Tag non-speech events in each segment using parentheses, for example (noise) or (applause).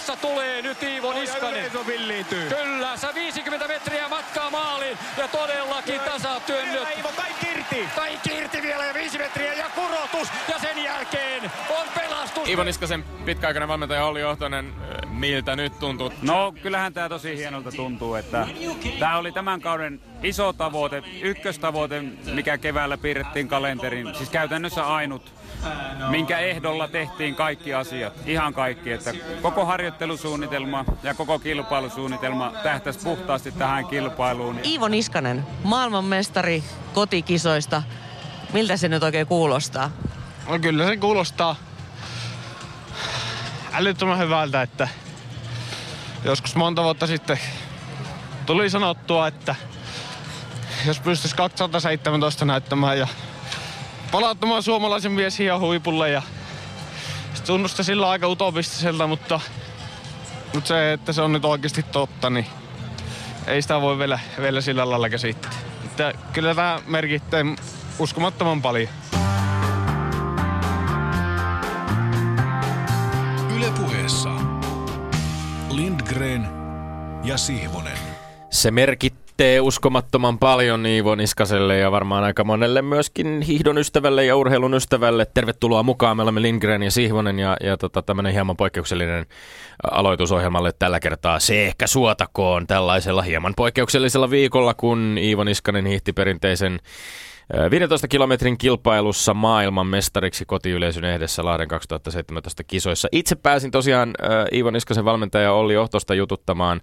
Hurmiossa tulee nyt Iivo Niskanen. Kyllä, sä 50 metriä matkaa maaliin ja todellakin tasatyönnöt. Iivo, kaikki irti! Kaikki irti vielä ja 5 metriä ja kurotus ja sen jälkeen on pelastus. Iivo Niskasen pitkäaikainen valmentaja Olli Johtonen, miltä nyt tuntuu? No kyllähän tämä tosi hienolta tuntuu, että tämä oli tämän kauden iso tavoite, ykköstavoite, mikä keväällä piirrettiin kalenterin. Siis käytännössä ainut, minkä ehdolla tehtiin kaikki asiat, ihan kaikki. Että koko harjoittelusuunnitelma ja koko kilpailusuunnitelma tähtäisi puhtaasti tähän kilpailuun. Iivo Niskanen, maailmanmestari kotikisoista. Miltä se nyt oikein kuulostaa? No kyllä se kuulostaa älyttömän hyvältä, että joskus monta vuotta sitten tuli sanottua, että jos pystyisi 2017 näyttämään ja palauttamaan suomalaisen mies ihan huipulle ja se tunnusti sillä aika utopistiselta, mutta, mutta se, että se on nyt oikeasti totta, niin ei sitä voi vielä, vielä sillä lailla käsittää. Että kyllä tämä merkittää uskomattoman paljon. Ylepuheessa Lindgren ja Sihvonen. Se merkittee uskomattoman paljon Iivo Niskaselle ja varmaan aika monelle myöskin hiihdon ystävälle ja urheilun ystävälle. Tervetuloa mukaan. Me olemme Lindgren ja Sihvonen ja, ja tota, tämmöinen hieman poikkeuksellinen aloitusohjelmalle tällä kertaa. Se ehkä suotakoon tällaisella hieman poikkeuksellisella viikolla, kun Iivo Niskanen hiihti perinteisen 15 kilometrin kilpailussa maailman mestariksi kotiyleisön ehdessä Lahden 2017 kisoissa. Itse pääsin tosiaan Iivo Niskasen valmentaja Olli Ohtosta jututtamaan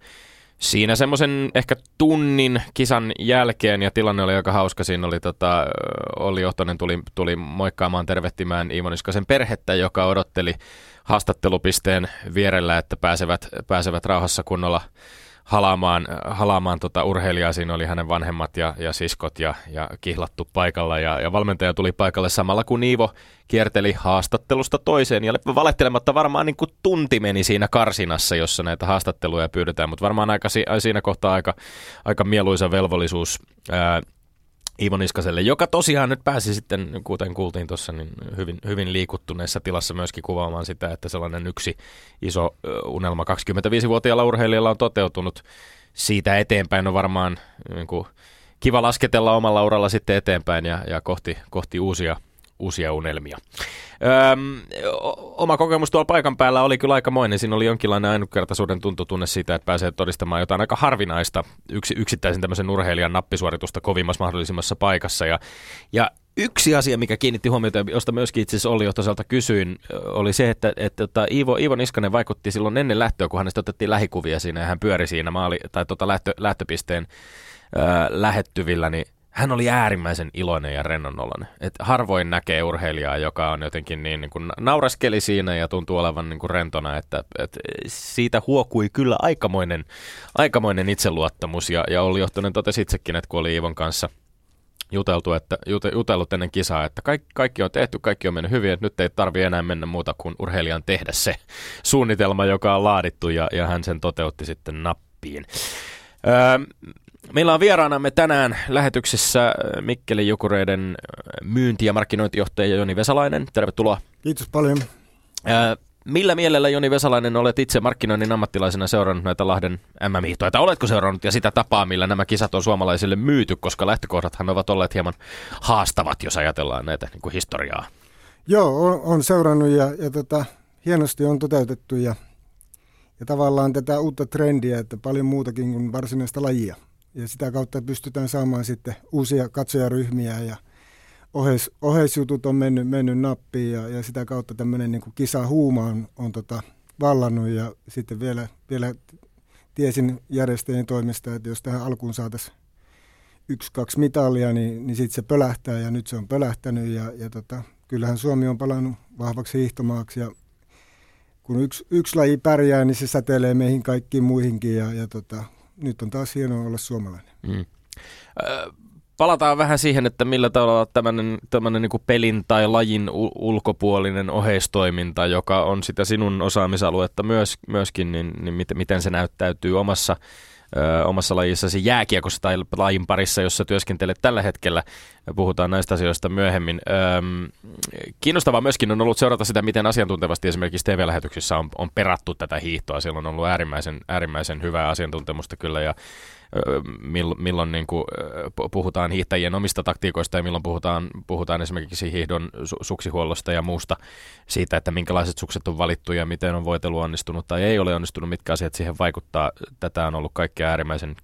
siinä semmoisen ehkä tunnin kisan jälkeen ja tilanne oli aika hauska. Siinä oli tota, Olli Ohtonen tuli, tuli moikkaamaan tervehtimään Iivo Niskasen perhettä, joka odotteli haastattelupisteen vierellä, että pääsevät, pääsevät rauhassa kunnolla halaamaan, halaamaan tota urheilijaa. Siinä oli hänen vanhemmat ja, ja siskot ja, ja kihlattu paikalla. Ja, ja valmentaja tuli paikalle samalla kun Iivo kierteli haastattelusta toiseen. Ja valettelematta varmaan niin kuin tunti meni siinä karsinassa, jossa näitä haastatteluja pyydetään. Mutta varmaan aika, siinä kohtaa aika, aika mieluisa velvollisuus ää, Iivo Niskaselle, joka tosiaan nyt pääsi sitten, kuten kuultiin tuossa, niin hyvin, hyvin liikuttuneessa tilassa myöskin kuvaamaan sitä, että sellainen yksi iso unelma 25-vuotiaalla urheilijalla on toteutunut. Siitä eteenpäin on varmaan niin kuin, kiva lasketella omalla uralla sitten eteenpäin ja, ja kohti, kohti uusia uusia unelmia. Öm, oma kokemus tuolla paikan päällä oli kyllä aikamoinen. Siinä oli jonkinlainen ainutkertaisuuden tuntotunne siitä, että pääsee todistamaan jotain aika harvinaista yksi, yksittäisen tämmöisen urheilijan nappisuoritusta kovimmassa mahdollisimmassa paikassa. Ja, ja Yksi asia, mikä kiinnitti huomiota, josta myöskin itse asiassa Olli Johtoselta kysyin, oli se, että, että, että Iivo, Iivo Niskanen vaikutti silloin ennen lähtöä, kun hänestä otettiin lähikuvia siinä ja hän pyöri siinä maali, tai tota lähtö, lähtöpisteen ää, lähettyvillä, niin hän oli äärimmäisen iloinen ja rennonoloinen. Et harvoin näkee urheilijaa, joka on jotenkin niin, niin kuin nauraskeli siinä ja tuntuu olevan niin kuin rentona, että, että siitä huokui kyllä aikamoinen, aikamoinen itseluottamus. Ja, ja oli johtoinen totesi itsekin, että kun oli Iivon kanssa juteltu, että, jute, jutellut ennen kisaa, että kaikki, kaikki on tehty, kaikki on mennyt hyvin, että nyt ei tarvi enää mennä muuta kuin urheilijan tehdä se suunnitelma, joka on laadittu ja, ja hän sen toteutti sitten nappiin. Öö, Meillä on vieraanamme tänään lähetyksessä äh, Mikkelin Jukureiden äh, myynti- ja markkinointijohtaja Joni Vesalainen. Tervetuloa. Kiitos paljon. Äh, millä mielellä Joni Vesalainen olet itse markkinoinnin ammattilaisena seurannut näitä Lahden MM-hiihtoja? Tai oletko seurannut ja sitä tapaa, millä nämä kisat on suomalaisille myyty, koska lähtökohdathan ovat olleet hieman haastavat, jos ajatellaan näitä niin kuin historiaa? Joo, on, on seurannut ja, ja tota, hienosti on toteutettu ja, ja tavallaan tätä uutta trendiä, että paljon muutakin kuin varsinaista lajia ja sitä kautta pystytään saamaan sitten uusia katsojaryhmiä ja oheis, oheisjutut on mennyt, mennyt nappiin ja, ja sitä kautta tämmöinen niin kisahuuma on, on tota, vallannut. Ja sitten vielä, vielä tiesin järjestäjien toimesta, että jos tähän alkuun saataisiin yksi, kaksi mitalia, niin, niin sitten se pölähtää ja nyt se on pölähtänyt. Ja, ja tota, kyllähän Suomi on palannut vahvaksi hiihtomaaksi. Ja kun yksi, yksi laji pärjää, niin se säteilee meihin kaikkiin muihinkin. Ja, ja tota, nyt on taas hienoa olla suomalainen. Mm. palataan vähän siihen, että millä tavalla tämmöinen, tämmöinen niin pelin tai lajin ulkopuolinen oheistoiminta, joka on sitä sinun osaamisaluetta myös, myöskin, niin, niin miten, miten se näyttäytyy omassa ö, omassa lajissasi jääkiekossa tai lajin parissa, jossa työskentelet tällä hetkellä. Puhutaan näistä asioista myöhemmin. Öm, kiinnostavaa myöskin on ollut seurata sitä, miten asiantuntevasti esimerkiksi TV-lähetyksissä on, on perattu tätä hiihtoa. Siellä on ollut äärimmäisen, äärimmäisen hyvää asiantuntemusta kyllä ja milloin, niin kuin, puhutaan hiihtäjien omista taktiikoista ja milloin puhutaan, puhutaan esimerkiksi hiihdon su- suksihuollosta ja muusta siitä, että minkälaiset sukset on valittu ja miten on voitelu onnistunut tai ei ole onnistunut, mitkä asiat siihen vaikuttaa. Tätä on ollut kaikkea äärimmäisen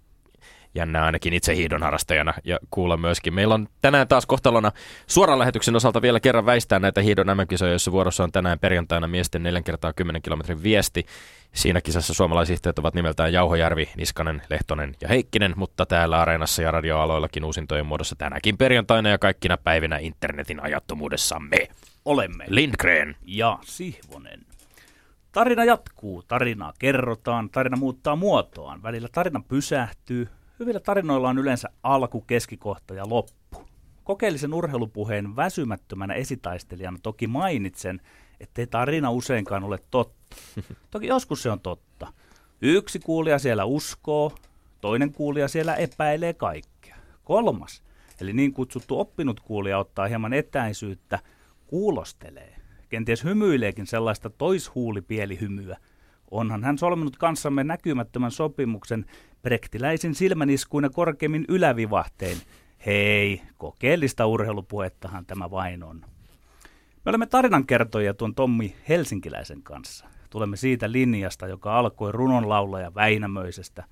jännää ainakin itse hiidon harrastajana ja kuulla myöskin. Meillä on tänään taas kohtalona suoran lähetyksen osalta vielä kerran väistää näitä hiidon MM-kisoja, joissa vuorossa on tänään perjantaina miesten 4 kertaa 10 kilometrin viesti. Siinä kisassa suomalaisihtiöt ovat nimeltään Jauhojärvi, Niskanen, Lehtonen ja Heikkinen, mutta täällä areenassa ja radioaloillakin uusintojen muodossa tänäkin perjantaina ja kaikkina päivinä internetin ajattomuudessamme. Olemme Lindgren ja Sihvonen. Tarina jatkuu, tarinaa kerrotaan, tarina muuttaa muotoaan. Välillä tarina pysähtyy, Hyvillä tarinoilla on yleensä alku, keskikohta ja loppu. Kokeellisen urheilupuheen väsymättömänä esitaistelijana toki mainitsen, ettei tarina useinkaan ole totta. (laughs) Toki joskus se on totta. Yksi kuulija siellä uskoo, toinen kuulija siellä epäilee kaikkea. Kolmas, eli niin kutsuttu oppinut kuulija ottaa hieman etäisyyttä, kuulostelee. Kenties hymyileekin sellaista toishuulipielihymyä. Onhan hän solminut kanssamme näkymättömän sopimuksen brektiläisin silmäniskuina korkeimmin ylävivahtein. Hei, kokeellista urheilupuhettahan tämä vain on. Me olemme tarinankertoja tuon Tommi Helsinkiläisen kanssa. Tulemme siitä linjasta, joka alkoi runonlaulaja Väinämöisestä.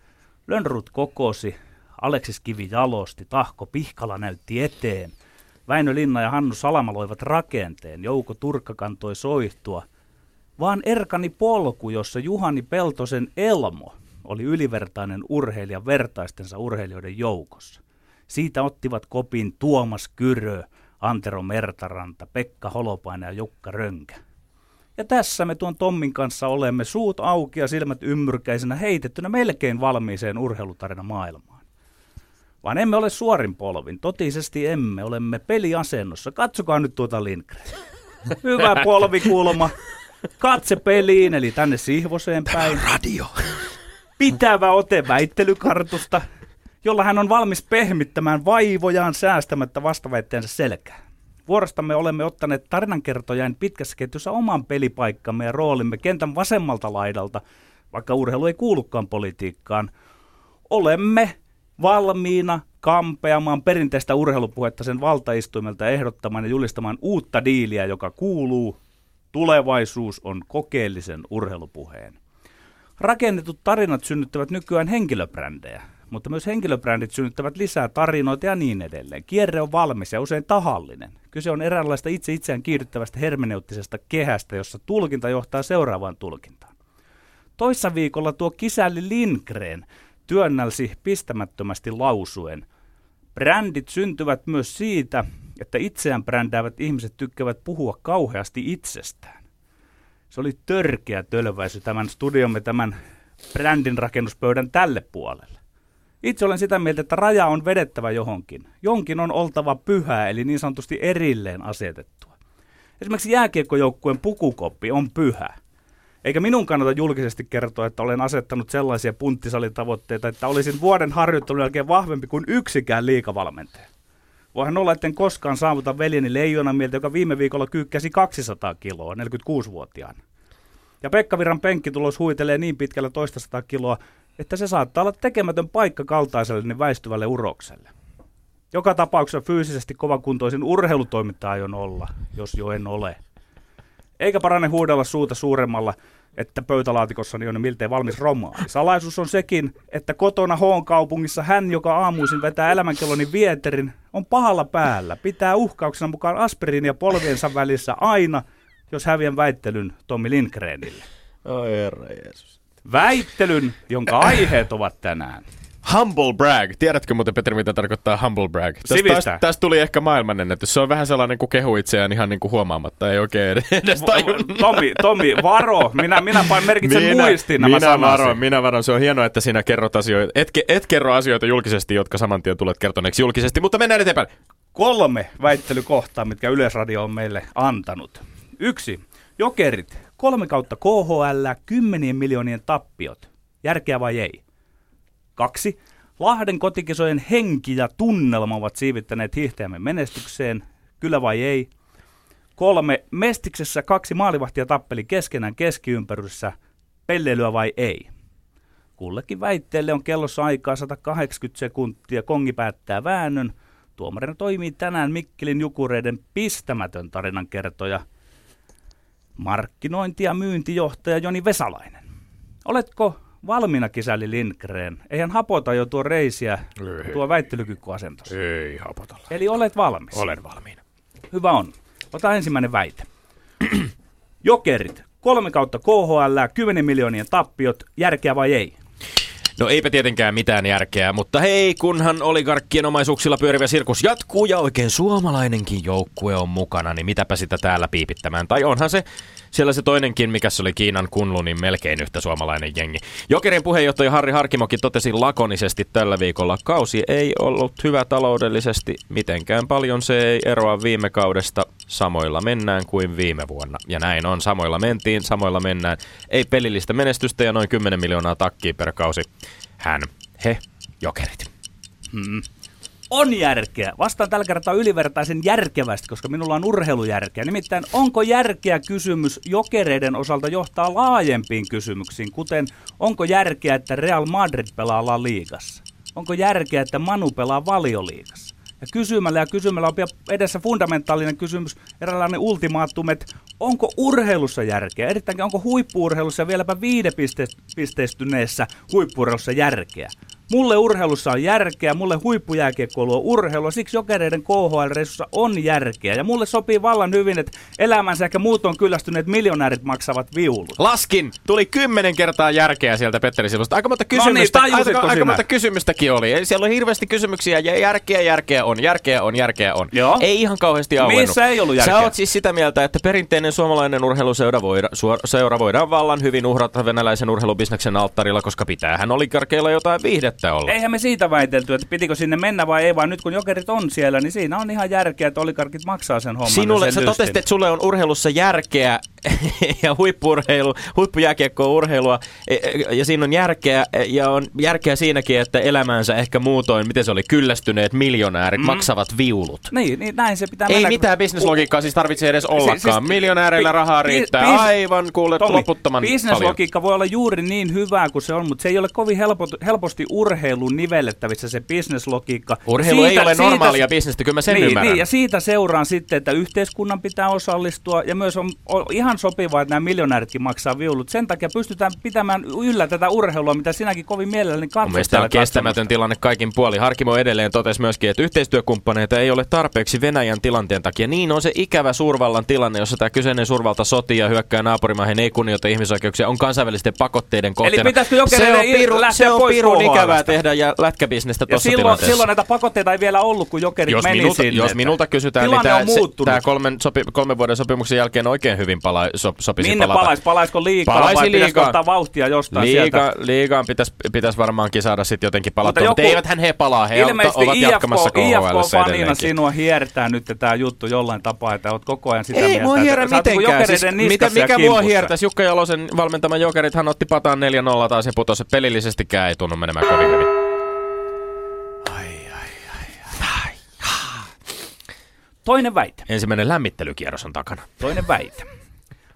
Lönnrut kokosi, Aleksis Kivi jalosti, Tahko Pihkala näytti eteen. Väinö Linna ja Hannu Salama loivat rakenteen, Jouko Turkka kantoi soihtua. Vaan Erkani polku, jossa Juhani Peltosen Elmo oli ylivertainen urheilija vertaistensa urheilijoiden joukossa. Siitä ottivat kopin Tuomas Kyrö, Antero Mertaranta, Pekka Holopainen ja Jukka Rönkä. Ja tässä me tuon Tommin kanssa olemme suut auki ja silmät ymmyrkäisenä heitettynä melkein valmiiseen urheilutarina maailmaan. Vaan emme ole suorin polvin, totisesti emme, olemme peliasennossa. Katsokaa nyt tuota Lindgren. (laughs) Hyvä polvikulma, katse peliin, eli tänne Sihvoseen päin. radio pitävä ote väittelykartusta, jolla hän on valmis pehmittämään vaivojaan säästämättä vastaväitteensä selkään. Vuorostamme olemme ottaneet tarinankertojain pitkässä ketjussa oman pelipaikkamme ja roolimme kentän vasemmalta laidalta, vaikka urheilu ei kuulukaan politiikkaan. Olemme valmiina kampeamaan perinteistä urheilupuhetta sen valtaistuimelta ehdottamaan ja julistamaan uutta diiliä, joka kuuluu Tulevaisuus on kokeellisen urheilupuheen. Rakennetut tarinat synnyttävät nykyään henkilöbrändejä, mutta myös henkilöbrändit synnyttävät lisää tarinoita ja niin edelleen. Kierre on valmis ja usein tahallinen. Kyse on eräänlaista itse itseään kiihdyttävästä hermeneuttisesta kehästä, jossa tulkinta johtaa seuraavaan tulkintaan. Toissa viikolla tuo kisälli Lindgren työnnälsi pistämättömästi lausuen. Brändit syntyvät myös siitä, että itseään brändäävät ihmiset tykkäävät puhua kauheasti itsestään. Se oli törkeä tölväisy tämän studiomme tämän brändin rakennuspöydän tälle puolelle. Itse olen sitä mieltä, että raja on vedettävä johonkin. Jonkin on oltava pyhää, eli niin sanotusti erilleen asetettua. Esimerkiksi jääkiekkojoukkueen pukukoppi on pyhä. Eikä minun kannata julkisesti kertoa, että olen asettanut sellaisia punttisalitavoitteita, että olisin vuoden harjoittelun jälkeen vahvempi kuin yksikään liikavalmentaja. Voihan olla, että en koskaan saavuta veljeni leijona mieltä, joka viime viikolla kyykkäsi 200 kiloa 46-vuotiaana. Ja Pekka Virran penkkitulos huitelee niin pitkällä toista sataa kiloa, että se saattaa olla tekemätön paikka kaltaiselle niin väistyvälle urokselle. Joka tapauksessa fyysisesti kovakuntoisin urheilutoimittaja aion olla, jos jo en ole. Eikä parane huudella suuta suuremmalla, että pöytälaatikossani on miltei valmis romaani. Salaisuus on sekin, että kotona Hoon kaupungissa hän, joka aamuisin vetää elämänkelloni vieterin, on pahalla päällä. Pitää uhkauksena mukaan aspiriinia polviensa välissä aina, jos häviän väittelyn Tommi Lindgrenille. Oi herra Jeesus. Väittelyn, jonka aiheet ovat tänään. Humble brag. Tiedätkö muuten, Petri, mitä tarkoittaa humble brag? Tästä, tästä tuli ehkä maailmanennätys. Se on vähän sellainen kuin kehu itseään ihan niin kuin huomaamatta. Ei oikein (laughs) edes tajunnut. Tomi, Tomi, varo. Minä, minä pain merkitsen minä, muistiin nämä minä varon, minä varon. Se on hienoa, että sinä kerrot asioita. Et, et kerro asioita julkisesti, jotka saman tien tulet kertoneeksi julkisesti, mutta mennään eteenpäin. Kolme väittelykohtaa, mitkä Yleisradio on meille antanut. Yksi. Jokerit. Kolme kautta KHL, kymmenien miljoonien tappiot. Järkeä vai ei? Kaksi. Lahden kotikisojen henki ja tunnelma ovat siivittäneet hiihtäjämme menestykseen. Kyllä vai ei? Kolme. Mestiksessä kaksi maalivahtia tappeli keskenään keskiympärössä. Pelleilyä vai ei? Kullekin väitteelle on kellossa aikaa 180 sekuntia. Kongi päättää väännön. Tuomarina toimii tänään Mikkelin jukureiden pistämätön tarinankertoja. Markkinointi- ja myyntijohtaja Joni Vesalainen. Oletko valmiina kisäli Lindgren? Eihän hapota jo tuo reisiä, Ei. tuo väittelykykyasentos. Ei hapotella. Eli olet valmis. Olen valmiina. Hyvä on. Ota ensimmäinen väite. (clears throat) Jokerit. Kolme kautta KHL, 10 miljoonien tappiot, järkeä vai ei? No eipä tietenkään mitään järkeä, mutta hei, kunhan oligarkkien omaisuuksilla pyörivä sirkus jatkuu ja oikein suomalainenkin joukkue on mukana, niin mitäpä sitä täällä piipittämään. Tai onhan se siellä se toinenkin, mikä se oli Kiinan kunlu, niin melkein yhtä suomalainen jengi. Jokerin puheenjohtaja Harri Harkimokin totesi lakonisesti tällä viikolla, kausi ei ollut hyvä taloudellisesti, mitenkään paljon se ei eroa viime kaudesta. Samoilla mennään kuin viime vuonna. Ja näin on, samoilla mentiin, samoilla mennään. Ei pelillistä menestystä ja noin 10 miljoonaa takkiä per kausi. Hän, he, jokerit. On järkeä. Vastaan tällä kertaa ylivertaisen järkevästi, koska minulla on urheilujärkeä. Nimittäin onko järkeä kysymys jokereiden osalta johtaa laajempiin kysymyksiin, kuten onko järkeä, että Real Madrid pelaa La Ligassa? Onko järkeä, että Manu pelaa valioliigassa? Ja kysymällä ja kysymällä on edessä fundamentaalinen kysymys, eräänlainen ultimaattum, että onko urheilussa järkeä? Erittäinkin onko huippuurheilussa ja vieläpä viidepisteistyneessä huippuurheilussa järkeä? Mulle urheilussa on järkeä, mulle huippujääkiekkoilu on urheilua, siksi jokereiden KHL-reissussa on järkeä. Ja mulle sopii vallan hyvin, että elämänsä ehkä muut on kyllästyneet miljonäärit maksavat viulut. Laskin! Tuli kymmenen kertaa järkeä sieltä Petteri sivusta. Aika monta kysymystä, No niin, aika, aika sinä? monta kysymystäkin oli. Ei, Siellä on hirveästi kysymyksiä ja järkeä, järkeä on, järkeä on, järkeä on. Joo. Ei ihan kauheasti auennut. Missä ei ollut järkeä? Sä oot siis sitä mieltä, että perinteinen suomalainen urheiluseura voida, suor, seura voidaan vallan hyvin uhrata venäläisen urheilubisneksen alttarilla, koska pitäähän oligarkeilla jotain viihdettä olla. Eihän me siitä väitelty, että pitikö sinne mennä vai ei, vaan nyt kun jokerit on siellä, niin siinä on ihan järkeä, että oligarkit maksaa sen homman. Sinulle, sen sä totesit, että sulle on urheilussa järkeä (laughs) ja huippuurheilu, huippujääkiekko on urheilua e- e- ja siinä on järkeä e, ja on järkeä siinäkin, että elämänsä ehkä muutoin, miten se oli, kyllästyneet miljonäärit mm. maksavat viulut. Niin, niin näin se pitää Ei mennä. mitään bisneslogiikkaa siis tarvitse edes ollakaan. siis- Miljonääreillä bi- rahaa riittää bis- aivan kuule Tomi, loputtoman paljon. Bisneslogiikka voi olla juuri niin hyvää kuin se on, mutta se ei ole kovin helpo, helposti urheiluun nivellettävissä se bisneslogiikka. Urheilu ei ole normaalia bisnestä, kyllä mä sen niin, ymmärrän. Niin, ja siitä seuraan sitten, että yhteiskunnan pitää osallistua, ja myös on, on ihan sopivaa, että nämä miljonääritkin maksaa viulut. Sen takia pystytään pitämään yllä tätä urheilua, mitä sinäkin kovin mielelläni katsot. Mun mielestä on kestämätön katsomassa. tilanne kaikin puoli. Harkimo edelleen totesi myöskin, että yhteistyökumppaneita ei ole tarpeeksi Venäjän tilanteen takia. Niin on se ikävä suurvallan tilanne, jossa tämä kyseinen suurvalta sotii ja hyökkää naapurimaihin, ei kunnioita ihmisoikeuksia, on kansainvälisten pakotteiden kohteena. pitäisikö se jokereiden on, piru, lähteä se on pois pirun KHL:stä? Ikävää tehdä ja lätkäbisnestä tuossa silloin, tilanteessa. silloin näitä pakotteita ei vielä ollut, kun jokerit jos meni minulta, sinne. jos minulta kysytään, Tilanne niin on tämä, muuttunut. tämä kolmen, sopi, kolmen vuoden sopimuksen jälkeen oikein hyvin pala, so, sopisi Minne palata. palais? Palaisiko liikaa Palaisi vai pitäisikö liigaan. ottaa vauhtia jostain Liiga, sieltä? liigaan pitäisi pitäis varmaankin saada sitten jotenkin palattua, mutta, joku- eiväthän he palaa, he Ilmeisesti ovat jatkamassa IFK, KHL IFK-fanina edelleenkin. sinua hiertää nyt tämä juttu jollain tapaa, että olet koko ajan sitä Ei mieltä. mua että sä oot niinku mitenkään. Siis, mitä, mikä mua hiertäisi? Jukka Jalosen valmentama jokerit, hän otti pataan 4-0 taas ja putosi. Pelillisestikään ei tunnu menemään (laughs) kovin hyvin. Toinen väite. Ensimmäinen lämmittelykierros on takana. Toinen väite.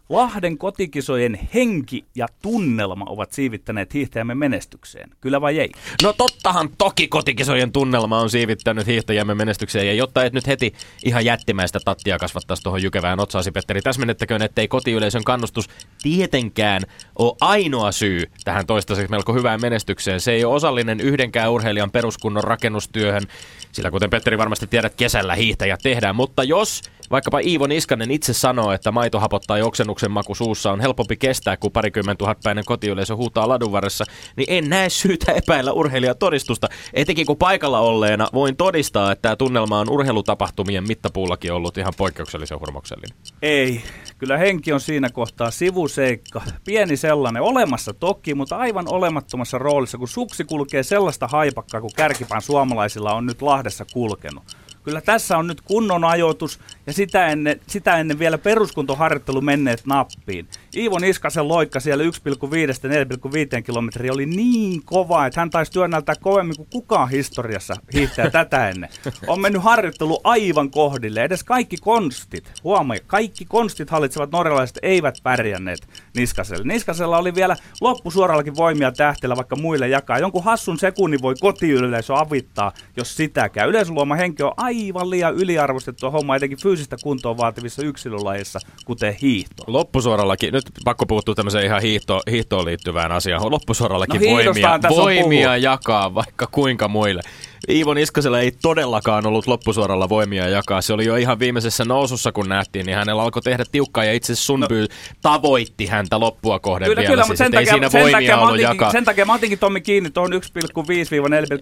Lahden kotikisojen henki ja tunnelma ovat siivittäneet hiihtäjämme menestykseen. Kyllä vai ei? No tottahan toki kotikisojen tunnelma on siivittänyt hiihtäjämme menestykseen. Ja jotta et nyt heti ihan jättimäistä tattia kasvattaisi tuohon jykevään otsaasi, Petteri, täsmennettäköön, ettei kotiyleisön kannustus tietenkään ole ainoa syy tähän toistaiseksi melko hyvään menestykseen. Se ei ole osallinen yhdenkään urheilijan peruskunnon rakennustyöhön, sillä kuten Petteri varmasti tiedät, kesällä hiihtäjät tehdään. Mutta jos vaikkapa Iivo Niskanen itse sanoo, että maito hapottaa oksennuksen maku suussa on helpompi kestää, kuin parikymmentä tuhatpäinen kotiyleisö huutaa ladun varressa, niin en näe syytä epäillä urheilijatodistusta. Etenkin kun paikalla olleena voin todistaa, että tämä tunnelma on urheilutapahtumien mittapuullakin ollut ihan poikkeuksellisen hurmoksellinen. Ei. Kyllä henki on siinä kohtaa sivuseikka. Pieni sellainen. Olemassa toki, mutta aivan olemattomassa roolissa, kun suksi kulkee sellaista haipakkaa, kun kärkipään suomalaisilla on nyt Lahdessa kulkenut. Kyllä tässä on nyt kunnon ajoitus ja sitä ennen, sitä ennen vielä peruskuntoharjoittelu menneet nappiin. Iivo Niskasen loikka siellä 1,5-4,5 kilometriä oli niin kova, että hän taisi työnnältää kovemmin kuin kukaan historiassa hiihtäjä tätä ennen. On mennyt harjoittelu aivan kohdille. Edes kaikki konstit, huomaa, kaikki konstit hallitsevat norjalaiset eivät pärjänneet Niskaselle. Niskasella oli vielä loppusuorallakin voimia tähtellä, vaikka muille jakaa. Jonkun hassun sekunnin voi kotiyleisö avittaa, jos sitäkään. Yleisluoma henki on aivan liian yliarvostettu homma, etenkin fyysistä kuntoa vaativissa yksilölajissa, kuten hiihto. Loppusuorallakin, nyt pakko puuttua tämmöiseen ihan hiihto, hiihtoon liittyvään asiaan. Loppusuorallakin No voimia, voimia jakaa vaikka kuinka muille. Iivo Niskasella ei todellakaan ollut loppusuoralla voimia jakaa. Se oli jo ihan viimeisessä nousussa, kun nähtiin, niin hänellä alkoi tehdä tiukkaa ja itse asiassa Sunby no. tavoitti häntä loppua kohden Kyllä, vielä. kyllä, siis, mutta sen et takia, siinä sen, takia ollut jakaa. sen takia mä otinkin Tommi kiinni tuohon 1,5-4,5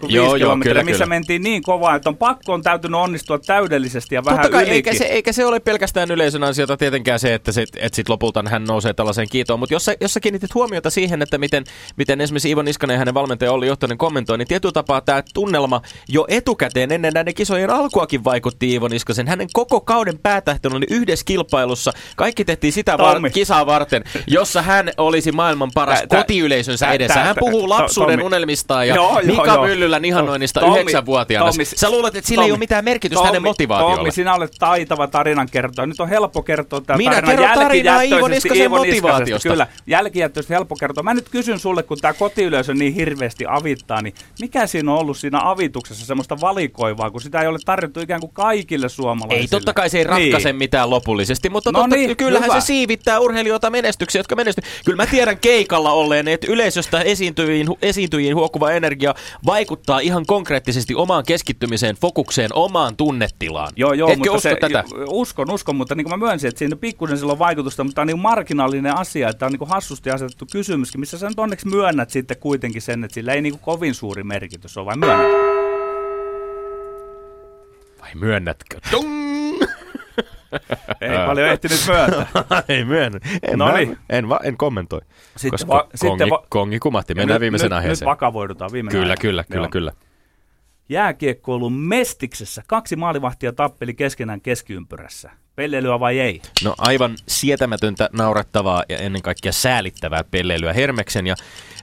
Joo, joo, kilometriä, missä kyllä. mentiin niin kovaa, että on pakko on täytynyt onnistua täydellisesti ja vähän Totta kai, ylikin. eikä se, eikä se ole pelkästään yleisön ansiota tietenkään se, että, sit, että sit lopulta hän nousee tällaiseen kiitoon. Mutta jos, sä- jos sä kiinnitit huomiota siihen, että miten, miten esimerkiksi Ivo Niskanen ja hänen valmentaja Olli Johtonen kommentoi, niin tietyllä tapaa tämä tunnelma jo etukäteen ennen näiden kisojen alkuakin vaikutti Iivo Niskasen. Hänen koko kauden päätähtön oli yhdessä kilpailussa. Kaikki tehtiin sitä var- kisaa varten, jossa hän olisi maailman paras Tä- tä- kotiyleisönsä tä- edessä. tä- Hän puhuu lapsuuden Tommi. unelmistaan ja Joo, joo, Mika joo. Myllylän ihannoinnista Tommi, yhdeksänvuotiaana. Sä luulet, että sillä ei ole mitään merkitystä hänen Tommi, motivaatiolle. Tommi, sinä olet taitava tarinan kertoja. Nyt on helppo kertoa tämä Minä tarina tarinaa Iivo Niskasen motivaatiosta. Kyllä, jälkijättöisesti helppo kertoa. Mä nyt kysyn sulle, kun tämä kotiyleisö niin hirveästi avittaa, niin mikä siinä on ollut siinä avituksessa semmoista valikoivaa, kun sitä ei ole tarjottu ikään kuin kaikille suomalaisille? Ei, totta kai se ei ratkaise Niin. mitään lopullisesti, mutta No totta, niin, kyllähän hyvä. se siivittää urheilijoita menestyksiä, jotka menestyy. Kyllä mä tiedän keikalla olleen, että yleisöstä esiintyjiin, esiintyjiin huokkuva energia vaikuttaa ihan konkreettisesti omaan keskittymiseen, fokukseen, omaan tunnetilaan. Joo, joo, Etkö mutta usko se, tätä? Uskon, uskon, mutta niin kuin mä myönsin, että siinä pikkusen sillä on vaikutusta, mutta tämä on niin marginaalinen asia, että tämä on niin kuin hassusti asetettu kysymyskin, missä sä nyt onneksi myönnät sitten kuitenkin sen, että sillä ei niin kuin kovin suuri merkitys ole, vai myönnät? Myönnätkö? Tung! Ei paljon ehtinyt myöntää. (laughs) ei myönnä. En, No niin. en, va, en kommentoi. Sitten koska va- kongi, sitten va- kongi kumahti. Mennään nyt, viimeisen nyt, aiheeseen. Nyt vakavoidutaan viimeinen kyllä, aihe. kyllä, kyllä, Joo. kyllä. Jääkiekkoilun Mestiksessä kaksi maalivahtia tappeli keskenään keskiympyrässä. Pelleilyä vai ei? No aivan sietämätöntä, naurettavaa ja ennen kaikkea säälittävää pelleilyä. Hermeksen ja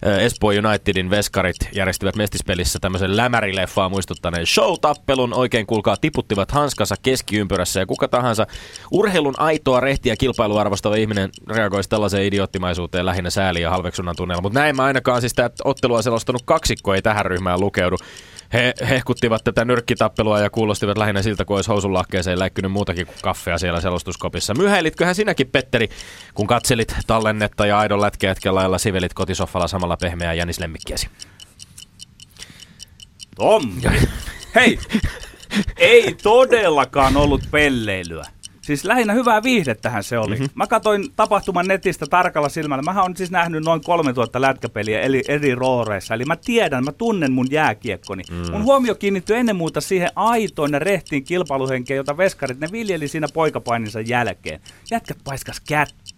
äh, Espoo Unitedin veskarit järjestivät mestispelissä tämmöisen lämärileffaa muistuttaneen show-tappelun. Oikein kuulkaa tiputtivat hanskansa keskiympyrässä ja kuka tahansa urheilun aitoa rehtiä kilpailua arvostava ihminen reagoisi tällaiseen idioottimaisuuteen lähinnä sääli ja halveksunnan tunneilla. Mutta näin mä ainakaan siis tämä ottelua selostanut kaksikko ei tähän ryhmään lukeudu. He hehkuttivat tätä nyrkkitappelua ja kuulostivat lähinnä siltä, kun olisi housunlahkeeseen läikkynyt muutakin kuin kaffea siellä selostuskopissa. Myhäilitköhän sinäkin, Petteri, kun katselit tallennetta ja aidon lätkäjätken lailla sivelit kotisoffalla samalla pehmeää jänislemmikkiäsi? Tom! Hei! Ei todellakaan ollut pelleilyä. Siis lähinnä hyvää viihdettähän se oli. Mm-hmm. Mä katsoin tapahtuman netistä tarkalla silmällä. Mähän on siis nähnyt noin 3000 lätkäpeliä eli eri rooreissa. Eli mä tiedän, mä tunnen mun jääkiekkoni. Mm. Mun huomio kiinnittyi ennen muuta siihen aitoon ja rehtiin kilpailuhenkeen, jota veskarit ne viljeli siinä poikapaininsa jälkeen. Jätkät paiskas kättä.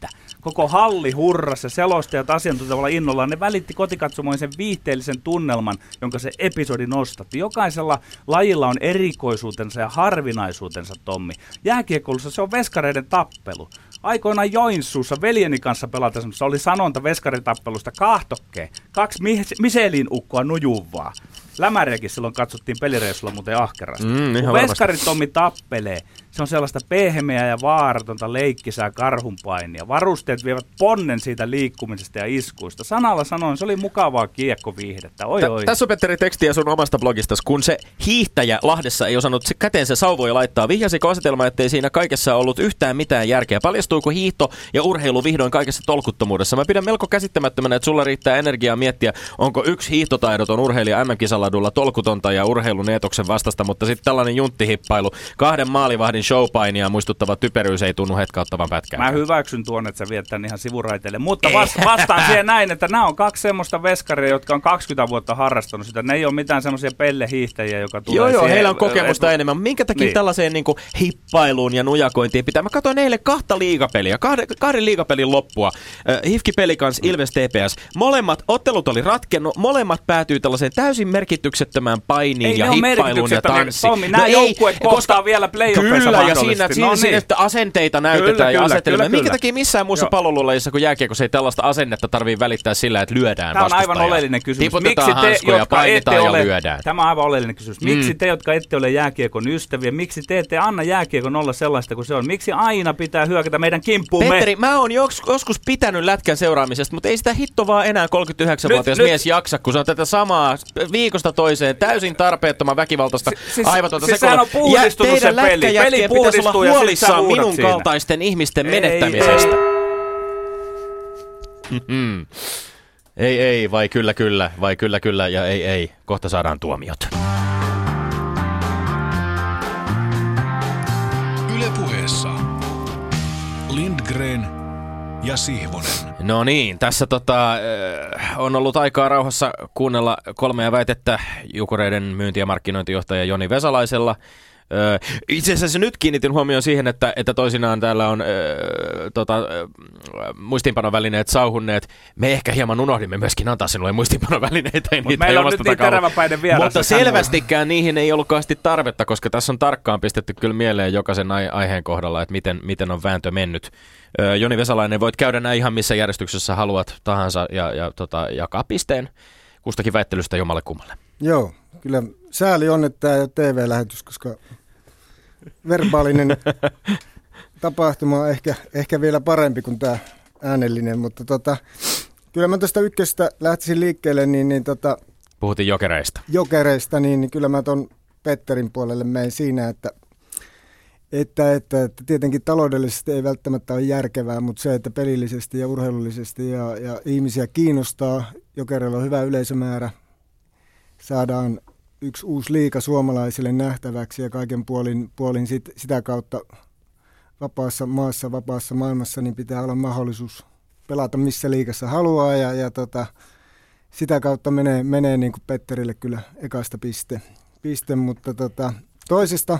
Koko halli hurras ja selostajat asiantuntevalla innolla. Ne välitti kotikatsomoin sen viihteellisen tunnelman, jonka se episodi nostatti. Jokaisella lajilla on erikoisuutensa ja harvinaisuutensa, Tommi. Jääkiekkoilussa se on veskareiden tappelu. Aikoinaan Joinsuussa veljeni kanssa pelatessa oli sanonta veskaritappelusta kahtokkeen. Kaksi mis- Miselin ukkoa nujuvaa. Lämäriäkin silloin katsottiin pelireissulla muuten ahkerasti. Mm, Kun Tommi tappelee, se on sellaista pehmeää ja vaaratonta leikkisää karhunpainia. Varusteet vievät ponnen siitä liikkumisesta ja iskuista. Sanalla sanoen, se oli mukavaa kiekkoviihdettä. Oi, oi. Tä- Tässä on Petteri tekstiä sun omasta blogistasi. Kun se hiihtäjä Lahdessa ei osannut se- käteensä sauvoja laittaa, vihjasiko asetelma, ettei siinä kaikessa ollut yhtään mitään järkeä? Paljastuiko hiihto ja urheilu vihdoin kaikessa tolkuttomuudessa? Mä pidän melko käsittämättömänä, että sulla riittää energiaa miettiä, onko yksi hiihtotaidoton urheilija MM-kisaladulla tolkutonta ja urheilun eetoksen vastasta, mutta sitten tällainen junttihippailu, kahden maalivahdin Stadionin showpainia muistuttava typeryys ei tunnu hetkauttavan pätkään. Mä hyväksyn tuon, että sä viet tän ihan sivuraiteille. Mutta vast, vastaan siihen näin, että nämä on kaksi semmoista veskaria, jotka on 20 vuotta harrastanut sitä. Ne ei ole mitään semmoisia pellehiihtäjiä, joka tulee Joo, joo, heillä on kokemusta et- enemmän. Minkä takia Niin. tällaiseen niin kuin, hippailuun ja nujakointiin pitää? Mä katsoin eilen kahta liigapeliä, kahden, kahden liigapelin loppua. Äh, Hifki Pelikans, Ilves TPS. Molemmat ottelut oli ratkennut, molemmat päätyy tällaiseen täysin merkityksettömään painiin Ei ja hippailuun ja tanssiin. Tommi, nämä joukkueet kohtaa vielä playoffeissa Kyllä, ja siinä, No siinä, niin. siinä että asenteita näytetään Kyllä, ja kyllä, asetelmia. kyllä, Minkä kyllä. takia missään muussa Joo. palvelulajissa kuin jääkiekossa ei tällaista asennetta tarvii välittää sillä, että lyödään Tämä on aivan oleellinen kysymys. Tiputetaan hanskoja, jotka painitaan ette ja ole, lyödään. Tämä on aivan oleellinen kysymys. Miksi Mm. te, jotka ette ole jääkiekon ystäviä, miksi te ette anna jääkiekon olla sellaista kuin se on? Miksi aina pitää hyökätä meidän kimppuumme? Petteri, mä oon jos- joskus pitänyt lätkän seuraamisesta, mutta ei sitä hittovaa enää 39-vuotias Nyt- mies jaksa, kun se on tätä samaa viikosta toiseen täysin tarpeettoman väkivaltaista Si- siis- aivotonta siis sekoilua. sehän on puhdistunut ja se. Peli lätkäjätkien pitäisi olla huolissaan minun siinä. kaltaisten ihmisten Ei, menettämisestä. Mm. Ei, ei, vai kyllä, kyllä, vai kyllä, kyllä, ja ei, ei. Kohta saadaan tuomiot. Ylepuheessa Lindgren ja Sihvonen. No niin, tässä tota, äh, on ollut aikaa rauhassa kuunnella kolmea väitettä Jukureiden myynti- ja markkinointijohtaja Joni Vesalaisella. Itse asiassa nyt kiinnitin huomioon siihen, että, että toisinaan täällä on ö, tota, muistiinpanovälineet sauhunneet. Me ehkä hieman unohdimme myöskin antaa sinulle muistiinpanovälineitä. Ei Mut niitä meillä ei on nyt niin teräväpäinen vieras, Mutta selvästikään niihin ei ollut kauheasti tarvetta, koska tässä on tarkkaan pistetty kyllä mieleen jokaisen ai- aiheen kohdalla, että miten, miten on vääntö mennyt. Ö, Joni Vesalainen, voit käydä näin ihan missä järjestyksessä haluat tahansa ja, ja tota, jakaa pisteen kustakin väittelystä jommalle kummalle. Joo, kyllä sääli on, että tämä TV-lähetys, koska verbaalinen tapahtuma on ehkä, ehkä vielä parempi kuin tämä äänellinen, mutta tota, kyllä mä tästä ykköstä lähtisin liikkeelle, niin, niin tota, Puhuttiin jokereista. jokereista, niin, niin kyllä mä ton Petterin puolelle menen siinä, että, että, että, että tietenkin taloudellisesti ei välttämättä ole järkevää, mutta se, että pelillisesti ja urheilullisesti ja, ja ihmisiä kiinnostaa, jokerilla on hyvä yleisömäärä, saadaan yksi uusi liika suomalaisille nähtäväksi ja kaiken puolin, puolin sit, sitä kautta vapaassa maassa, vapaassa maailmassa, niin pitää olla mahdollisuus pelata missä liikassa haluaa ja, ja tota, sitä kautta menee, menee niin kuin Petterille kyllä ekasta piste, piste mutta tota, toisesta,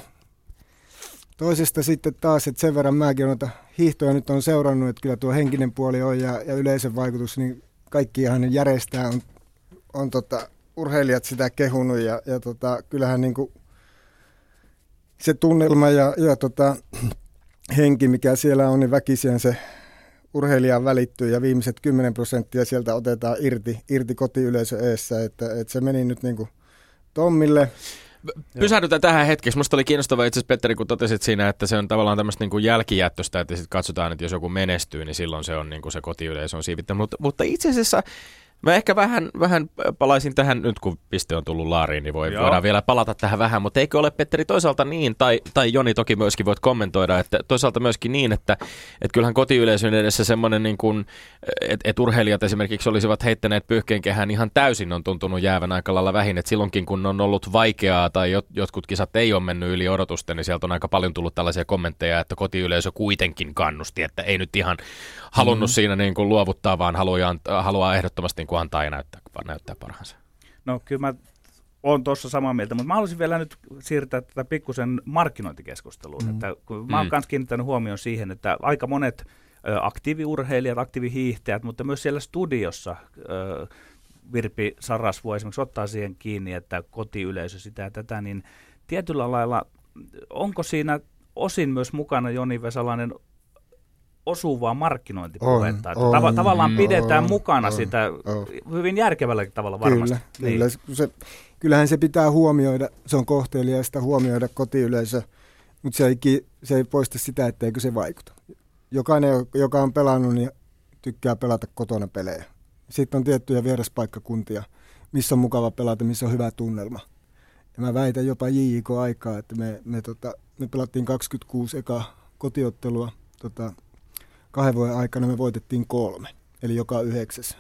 toisesta sitten taas, että sen verran mäkin noita hiihtoja nyt on seurannut, että kyllä tuo henkinen puoli on ja, ja yleisön vaikutus, niin kaikkihan järjestää on, on tota, urheilijat sitä kehunut ja, ja tota, kyllähän niin kuin se tunnelma ja, ja tota, (clears throat) henki, mikä siellä on, niin väkisiä se urheilijaan välittyy ja viimeiset 10 prosenttia sieltä otetaan irti, irti kotiyleisö eessä, että, että se meni nyt niin kuin Tommille. Pysähdytään tähän hetkeksi. Musta oli kiinnostavaa itse asiassa, Petteri, kun totesit siinä, että se on tavallaan tämmöistä niin kuin jälkijättöstä, että sitten katsotaan, että jos joku menestyy, niin silloin se on niin kuin se kotiyleisö on siivittänyt. Mutta, mutta itse asiassa mä ehkä vähän, vähän palaisin tähän, nyt kun piste on tullut laariin, niin voi, Joo. voidaan vielä palata tähän vähän. Mutta eikö ole, Petteri, toisaalta niin, tai, tai Joni toki myöskin voit kommentoida, että toisaalta myöskin niin, että, että kyllähän kotiyleisön edessä semmoinen, niin kuin, että et urheilijat esimerkiksi olisivat heittäneet pyyhkeenkehään ihan täysin on tuntunut jäävän aika lailla vähin. Että silloinkin, kun on ollut vaikeaa tai jot, jotkut kisat ei ole mennyt yli odotusten, niin sieltä on aika paljon tullut tällaisia kommentteja, että kotiyleisö kuitenkin kannusti, että ei nyt ihan halunnut mm. siinä niin kuin luovuttaa, vaan haluaa, haluaa ehdottomasti niin kuin antaa ja näyttää, näyttää parhaansa. No kyllä mä oon tuossa samaa mieltä, mutta mä haluaisin vielä nyt siirtää tätä pikkusen markkinointikeskusteluun. Mm. Että kun mä oon Mm. myös kiinnittänyt huomioon siihen, että aika monet ö, aktiiviurheilijat, aktiivihiihtäjät, mutta myös siellä studiossa ö, Virpi Sarasvuo esimerkiksi ottaa siihen kiinni, että kotiyleisö sitä ja tätä, niin tietyllä lailla onko siinä osin myös mukana Joni Vesalainen osuvaa markkinointipuhetta. On, että on, tava- tavallaan on, pidetään on, mukana on, sitä on. hyvin järkevällä tavalla varmasti. Niin. Kyllä, kyllä. Se, kyllähän se pitää huomioida, se on kohteliaista huomioida kotiyleisö, mutta se ei, se ei poista sitä, etteikö se vaikuta. Jokainen, joka on pelannut, niin tykkää pelata kotona pelejä. Sitten on tiettyjä vieraspaikkakuntia, missä on mukava pelata, missä on hyvä tunnelma. Ja mä väitän jopa JIK-aikaa, että me, me, tota, me pelattiin 26 eka kotiottelua. Tota, kahden vuoden aikana me voitettiin kolme, eli joka yhdeksäs.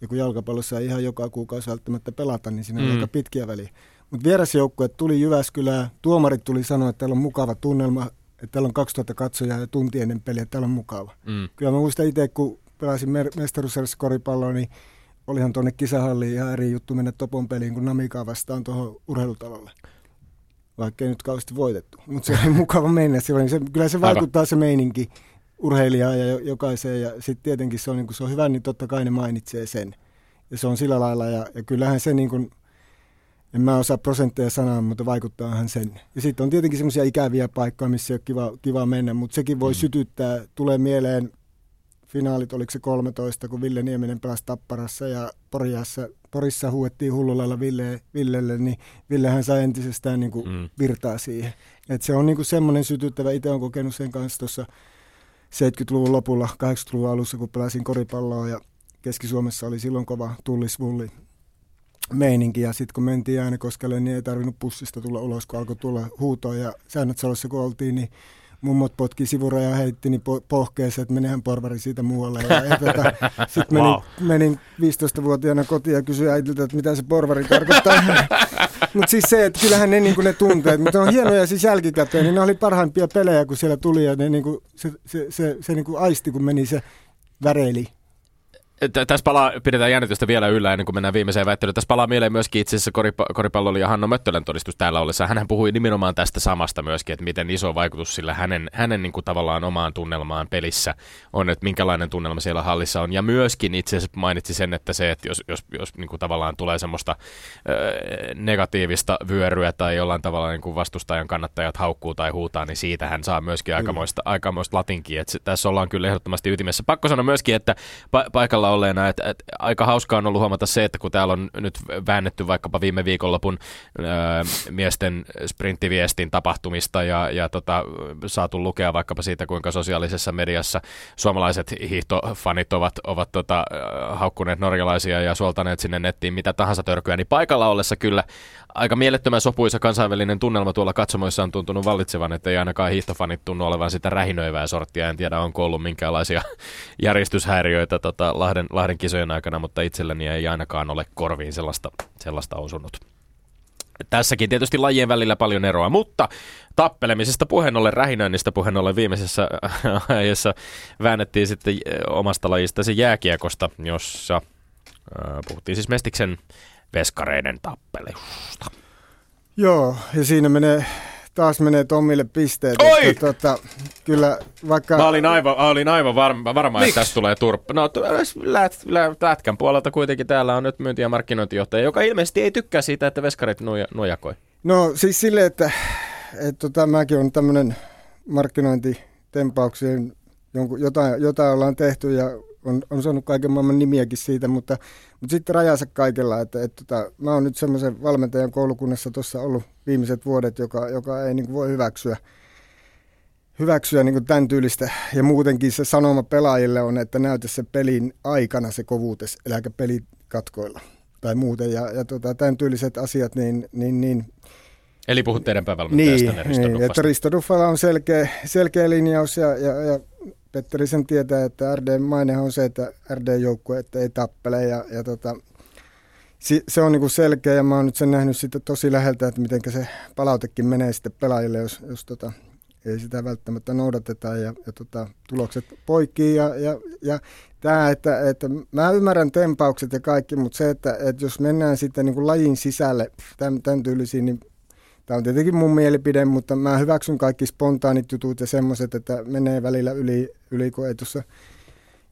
Ja kun jalkapallossa ei ihan joka kuukausi välttämättä pelata, niin siinä on Mm. aika pitkiä väliä. Mutta vierasjoukkue tuli Jyväskylään, tuomarit tuli sanoa, että täällä on mukava tunnelma, että täällä on 2000 katsojaa ja tunti ennen peliä, että täällä on mukava. Mm. Kyllä mä muistan itse, kun pelasin mer- mestaruussarjassa koripalloa, niin olihan tuonne kisahalliin ihan eri juttu mennä Topon peliin kuin Namikaa vastaan tuohon urheilutalolle. Vaikka ei nyt kauheasti voitettu, mutta se oli (laughs) mukava mennä. Oli, se, kyllä se vaikuttaa se meininki urheilijaa ja jokaiseen. Ja sitten tietenkin se on, niin kun se on hyvä, niin totta kai ne mainitsee sen. Ja se on sillä lailla. Ja, ja kyllähän se, niin kun, en mä osaa prosentteja sanoa, mutta vaikuttaahan sen. Ja sitten on tietenkin semmoisia ikäviä paikkoja, missä ei ole kiva, kiva mennä, mutta sekin voi mm. sytyttää. Tulee mieleen finaalit, oliko se 13, kun Ville Nieminen pelasi Tapparassa ja Porjassa, Porissa huuettiin hullulailla Ville, Villelle, niin Villehän sai entisestään niin kuin mm. virtaa siihen. Et se on niin kuin semmoinen sytyttävä, itse olen kokenut sen kanssa tuossa 70-luvun lopulla, 80-luvun alussa, kun pelasin koripalloa ja Keski-Suomessa oli silloin kova tullisvulli meininki. Ja sitten kun mentiin Äänekoskelle, niin ei tarvinnut pussista tulla ulos, kun alkoi tulla huutoa. Ja säännöt salossa kun oltiin, niin mummot potki sivuraja ja heitti niin po- pohkeeseen, että menehän porvari siitä muualle. Ja, ja tota, (laughs) sitten menin, wow. menin 15-vuotiaana kotiin ja kysyin äitiltä, että mitä se porvari tarkoittaa. (laughs) mutta siis se, että kyllähän ne, niin ne tunteet, mutta on hienoja siis jälkikäteen, niin ne oli parhaimpia pelejä, kun siellä tuli ja ne, niin kuin, se, se, se, se niin kuin aisti, kun meni se väreili tässä palaa, pidetään jännitystä vielä yllä ennen kuin mennään viimeiseen väittelyyn. Tässä palaa mieleen myöskin itse asiassa koripallo ja Hanno Möttölän todistus täällä ollessa. Hän puhui nimenomaan tästä samasta myöskin, että miten iso vaikutus sillä hänen, hänen niin kuin tavallaan omaan tunnelmaan pelissä on, että minkälainen tunnelma siellä hallissa on. Ja myöskin itse asiassa mainitsi sen, että se, että jos, jos, jos niin kuin tavallaan tulee semmoista ö, negatiivista vyöryä tai jollain tavalla niin kuin vastustajan kannattajat haukkuu tai huutaa, niin siitä hän saa myöskin aikamoista, aikamoista latinkia. Että tässä ollaan kyllä ehdottomasti ytimessä. Pakko sanoa myöskin, että pa- paikalla olleena, että, että aika hauskaa on ollut huomata se, että kun täällä on nyt väännetty vaikkapa viime viikonlopun ää, miesten sprinttiviestin tapahtumista ja, ja tota, saatu lukea vaikkapa siitä, kuinka sosiaalisessa mediassa suomalaiset hiihtofanit ovat, ovat tota, haukkuneet norjalaisia ja suoltaneet sinne nettiin mitä tahansa törkyä, niin paikalla ollessa kyllä aika mielettömän sopuisa kansainvälinen tunnelma tuolla katsomoissa on tuntunut vallitsevan, että ei ainakaan hiihtofanit tunnu olevan sitä rähinöivää sorttia. En tiedä, onko ollut minkäänlaisia (laughs) järjestyshäiriöitä tota, Lahden, Lahden kisojen aikana, mutta itselleni ei ainakaan ole korviin sellaista, sellaista osunut. Tässäkin tietysti lajien välillä paljon eroa, mutta tappelemisesta puheen ollen, rähinöinnistä puheen ollen viimeisessä ajassa väännettiin sitten omasta lajistasi jääkiekosta, jossa äh, puhuttiin siis Mestiksen veskareiden tappelusta. Joo, ja siinä menee taas menee Tommille pisteet. Oi! Että, tota, kyllä vaikka... Mä olin aivan, olin aivan varma, varma että tästä tulee turppa. No lät, lät, Lätkän puolelta kuitenkin täällä on nyt myynti- ja markkinointijohtaja, joka ilmeisesti ei tykkää siitä, että veskarit nuja, nujakoi. No siis silleen, että, että tota, mäkin on tämmöinen markkinointitempauksien, jotain, jotain ollaan tehty ja on, on saanut kaiken maailman nimiäkin siitä, mutta, mutta sitten rajansa kaikella. Että, että, että mä oon nyt semmoisen valmentajan koulukunnassa tuossa ollut viimeiset vuodet, joka, joka ei niin kuin voi hyväksyä, hyväksyä niin kuin tämän tyylistä. Ja muutenkin se sanoma pelaajille on, että näytä se pelin aikana se kovuutes, eläkä pelikatkoilla tai muuten. Ja, ja tota, tämän tyyliset asiat, niin, niin, niin Eli puhut teidän päävalmentajastanne niin, Risto niin, että Risto Duffala on selkeä, selkeä linjaus ja, ja, ja Petteri sen tietää, että RD maine on se, että RD-joukkue että ei tappele ja, ja tota, se on niinku selkeä ja mä oon nyt sen nähnyt sitten tosi läheltä, että miten se palautekin menee sitten pelaajille, jos, jos tota, ei sitä välttämättä noudateta ja, ja tota, tulokset poikii ja, ja, ja tämä, että, että mä ymmärrän tempaukset ja kaikki, mutta se, että, että jos mennään sitten niin kuin lajin sisälle tämän, tämän tyylisiin, niin Tämä on tietenkin mun mielipide, mutta mä hyväksyn kaikki spontaanit jutut ja semmoiset, että menee välillä yli, yli kun ei tuossa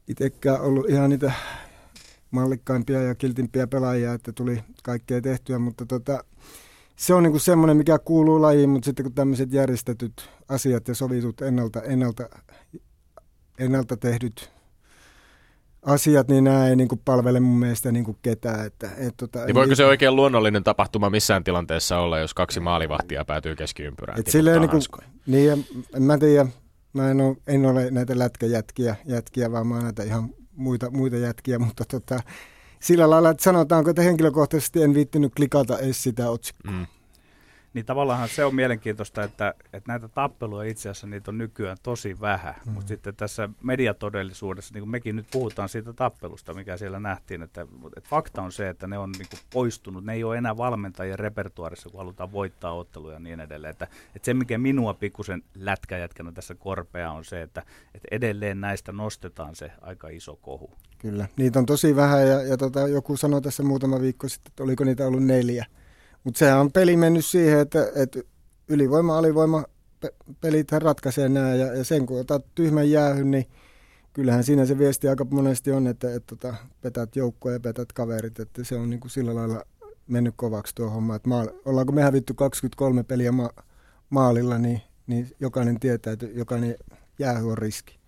itsekään ollut ihan niitä mallikkaimpia ja kiltimpiä pelaajia, että tuli kaikkea tehtyä, mutta tota, se on niinku semmoinen, mikä kuuluu lajiin, mutta sitten kun tämmöiset järjestetyt asiat ja sovitut ennalta, ennalta, ennalta tehdyt asiat, niin nämä ei niin kuin palvele mun mielestä niin kuin ketään. Että, et, tota, niin voiko se oikein luonnollinen tapahtuma missään tilanteessa olla, jos kaksi maalivahtia päätyy keskiympyrään? Et silleen niin, kuin, niin ja, en mä tiedä, mä en ole, en ole näitä lätkäjätkiä, jätkiä, vaan mä oon näitä ihan muita, muita jätkiä, mutta tota, sillä lailla, että sanotaanko, että henkilökohtaisesti en viittinyt klikata edes sitä otsikkoa. Mm. Niin tavallaan se on mielenkiintoista, että, että näitä tappeluja itse asiassa niitä on nykyään tosi vähän. Mm. Mutta sitten tässä mediatodellisuudessa, niin kuin mekin nyt puhutaan siitä tappelusta, mikä siellä nähtiin, että, että fakta on se, että ne on niin kuin poistunut. Ne ei ole enää valmentajien repertuarissa, kun halutaan voittaa otteluja ja niin edelleen. Että, että se, mikä minua pikkusen lätkäjätkänä tässä korpea on se, että, että edelleen näistä nostetaan se aika iso kohu. Kyllä, niitä on tosi vähän ja, ja tota, joku sanoi tässä muutama viikko sitten, että oliko niitä ollut neljä. Mutta sehän on peli mennyt siihen, että, että ylivoima, alivoima pelit ratkaisee nämä ja, ja sen kun otat tyhmän jäähyn, niin kyllähän siinä se viesti aika monesti on, että, että, että petät joukkoja ja petät kaverit, että se on niin kuin sillä lailla mennyt kovaksi tuo homma. Että maal, ollaanko me hävitty 23 peliä ma, maalilla, niin, niin jokainen tietää, että jokainen jäähy on riski.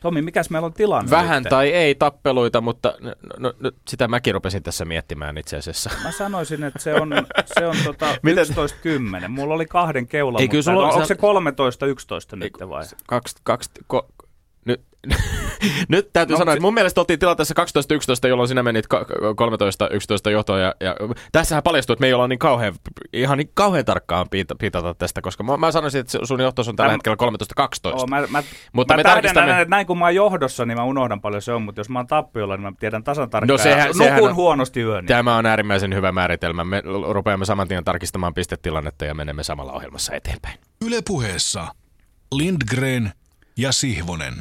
Tomi, mikäs meillä on tilanne Vähän nyt? tai ei tappeluita, mutta no, no, no, sitä mäkin rupesin tässä miettimään itse asiassa. Mä sanoisin, että se on, se on tota (laughs) 11-10. Mulla oli kahden keula, Ei, kyllä mutta sulla- onko sä- se 13-11 nyt vai? Kaksi, kaksi, ko, nyt, (laughs) nyt täytyy No, sanoa, se- että mun mielestä oltiin tilanteessa 12-11, jolloin sinä menit ka- 13-11 johtoon. Ja, ja tässähän paljastui, että me ei olla niin kauhean, ihan niin kauhean tarkkaan pitata tästä, koska mä, mä sanoisin, että sun johtos on tällä Mä- hetkellä 13-12. Oo, mä, mä, Mutta mä me tarkistamme- näin, että näin kun mä oon johdossa, niin mä unohdan paljon se on, mutta jos mä oon tappiolla, niin mä tiedän tasan tarkkaan. No sehän- ja sehän nukun on- huonosti yöni. Tämä on äärimmäisen hyvä määritelmä. Me rupeamme saman tien tarkistamaan pistetilannetta ja menemme samalla ohjelmassa eteenpäin. Yle puheessa Lindgren ja Sihvonen.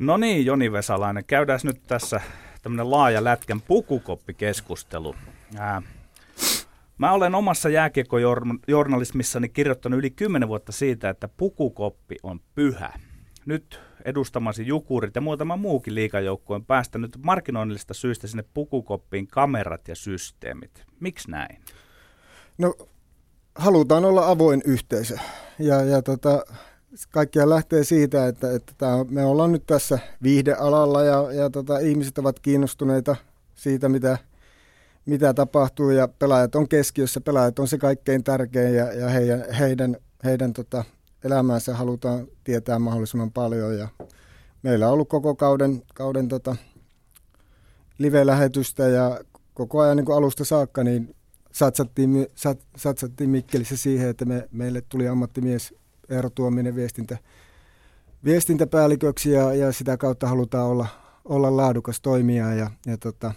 No niin, Joni Vesalainen, käydään nyt tässä tämmöinen laaja lätkän pukukoppikeskustelu. Ää, mä olen omassa jääkiekkojournalismissani kirjoittanut yli 10 vuotta siitä, että pukukoppi on pyhä. Nyt edustamasi Jukurit ja muutama muukin liikajoukko on päästänyt markkinoinnillista syistä sinne pukukoppiin kamerat ja systeemit. Miksi näin? No, halutaan olla avoin yhteisö. Ja, ja tota, kaikkia lähtee siitä, että, että on, me ollaan nyt tässä viihdealalla ja, ja tota, ihmiset ovat kiinnostuneita siitä, mitä, mitä tapahtuu ja pelaajat on keskiössä. Pelaajat on se kaikkein tärkein ja, ja heidän, heidän, heidän tota, elämäänsä halutaan tietää mahdollisimman paljon. Ja meillä on ollut koko kauden, kauden tota, live-lähetystä ja koko ajan niin alusta saakka niin satsattiin, sat, satsattiin Mikkelissä siihen, että me, meille tuli ammattimies Eero Tuominen viestintä, viestintäpäälliköksi ja, ja sitä kautta halutaan olla, olla laadukas toimija. Ja, ja tota,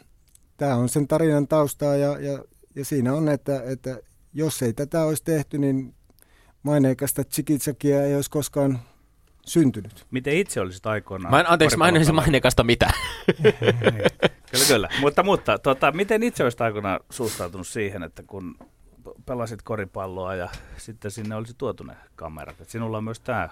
tämä on sen tarinan taustaa ja, ja, ja siinä on, että, että jos ei tätä olisi tehty, niin maineikasta Tsikitsakia ei olisi koskaan syntynyt. Miten itse olisit aikoinaan? Mä en, anteeksi, mä en olisi koripallopelaaja? mainekasta mitä. (laughs) Kyllä, kyllä. Mutta, mutta tota, miten itse olisit aikoinaan suhtautunut siihen, että kun pelasit koripalloa ja sitten sinne olisi tuotu ne kamerat. Että sinulla on myös tämä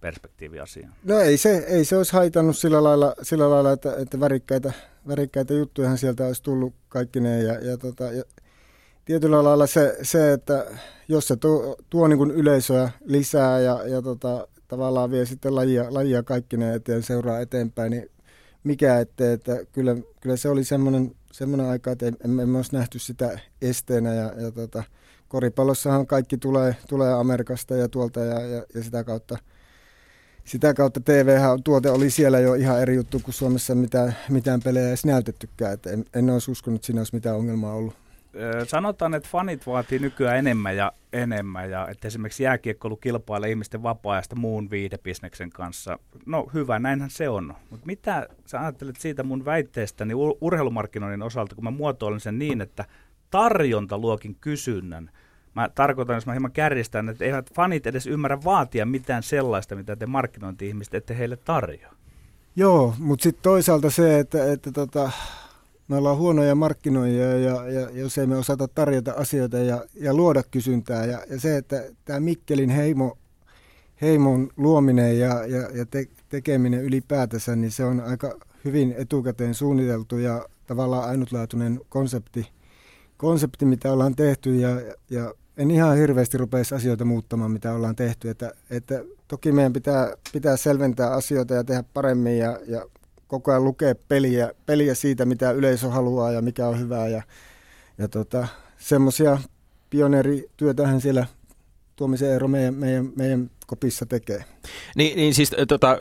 perspektiivi asiaan. No ei se, ei se olisi haitannut sillä lailla, sillä lailla että, että värikkäitä, värikkäitä juttujahan sieltä olisi tullut kaikkineen. Ja, ja, tota, ja tietyllä lailla se, se, että jos se tuo, tuo niin kuin yleisöä lisää ja, ja tota, tavallaan vie sitten lajia, lajia kaikkineen eteen, seuraa eteenpäin, niin mikä ettei, että kyllä, kyllä se oli semmoinen, semmoinen aika, että emme olisi nähty sitä esteenä ja, ja tota, koripallossahan kaikki tulee, tulee Amerikasta ja tuolta ja, ja, ja sitä kautta sitä kautta TV-tuote oli siellä jo ihan eri juttu kuin Suomessa mitään, mitään pelejä edes näytettykään. Et en, en olisi uskonut, että siinä olisi mitään ongelmaa ollut. Sanotaan, että fanit vaatii nykyään enemmän ja enemmän, ja että esimerkiksi jääkiekkoilu kilpailee ihmisten vapaa-ajasta muun viihdebisneksen kanssa. No hyvä, näinhän se on. Mutta mitä sä ajattelet siitä mun väitteestäni ur- urheilumarkkinoinnin osalta, kun mä muotoilen sen niin, että tarjonta luokin kysynnän. Mä tarkoitan, jos mä hieman kärjistän, että eivät fanit edes ymmärrä vaatia mitään sellaista, mitä te markkinointi-ihmiset ette heille tarjoa. Joo, mutta sitten toisaalta se, että, että tota, me ollaan huonoja markkinoijia ja, ja jos ei me osata tarjota asioita ja, ja luoda kysyntää. Ja, ja se, että tämä Mikkelin heimo, heimon luominen ja, ja, ja te, tekeminen ylipäätänsä, niin se on aika hyvin etukäteen suunniteltu ja tavallaan ainutlaatuinen konsepti, konsepti mitä ollaan tehty. Ja, ja en ihan hirveästi rupeisi asioita muuttamaan, mitä ollaan tehty. Että, että toki meidän pitää, pitää selventää asioita ja tehdä paremmin ja, ja koko ajan lukea peliä, peliä siitä, mitä yleisö haluaa ja mikä on hyvää. Ja, ja tota, semmoisia pioneerityötähän siellä Tuomisen Eero meidän, meidän, meidän kopissa tekee. Niin, niin siis tota,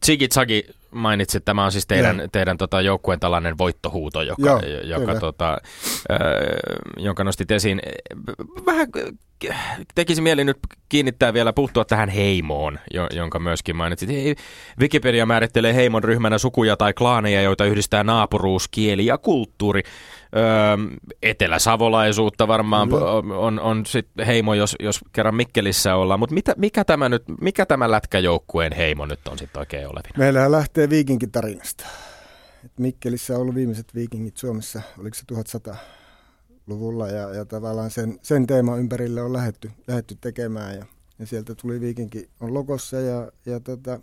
Tsigi Tsagi mainitsi, että tämä on siis teidän, Joo. teidän tota, joukkueen tällainen voittohuuto, joka, Joo, joka, kyllä. tota, äh, jonka nostit esiin. Vähän tekisi mieli nyt kiinnittää vielä puuttua tähän heimoon, jonka myöskin mainitsit. Wikipedia määrittelee heimon ryhmänä sukuja tai klaaneja, joita yhdistää naapuruus, kieli ja kulttuuri. Eteläsavolaisuutta varmaan on, on, on sit heimo, jos, jos kerran Mikkelissä ollaan. Mutta mikä tämä nyt, mikä tämä lätkäjoukkueen heimo nyt on sitten oikein olevina? Meillähän lähtee viikinkitarinasta. Mikkelissä on ollut viimeiset viikingit Suomessa, oliko se 1100 luvulla ja, ja tavallaan sen, sen teeman ympärille on lähetty, lähetty tekemään ja, ja sieltä tuli Viikinki on lokossa ja, ja tota,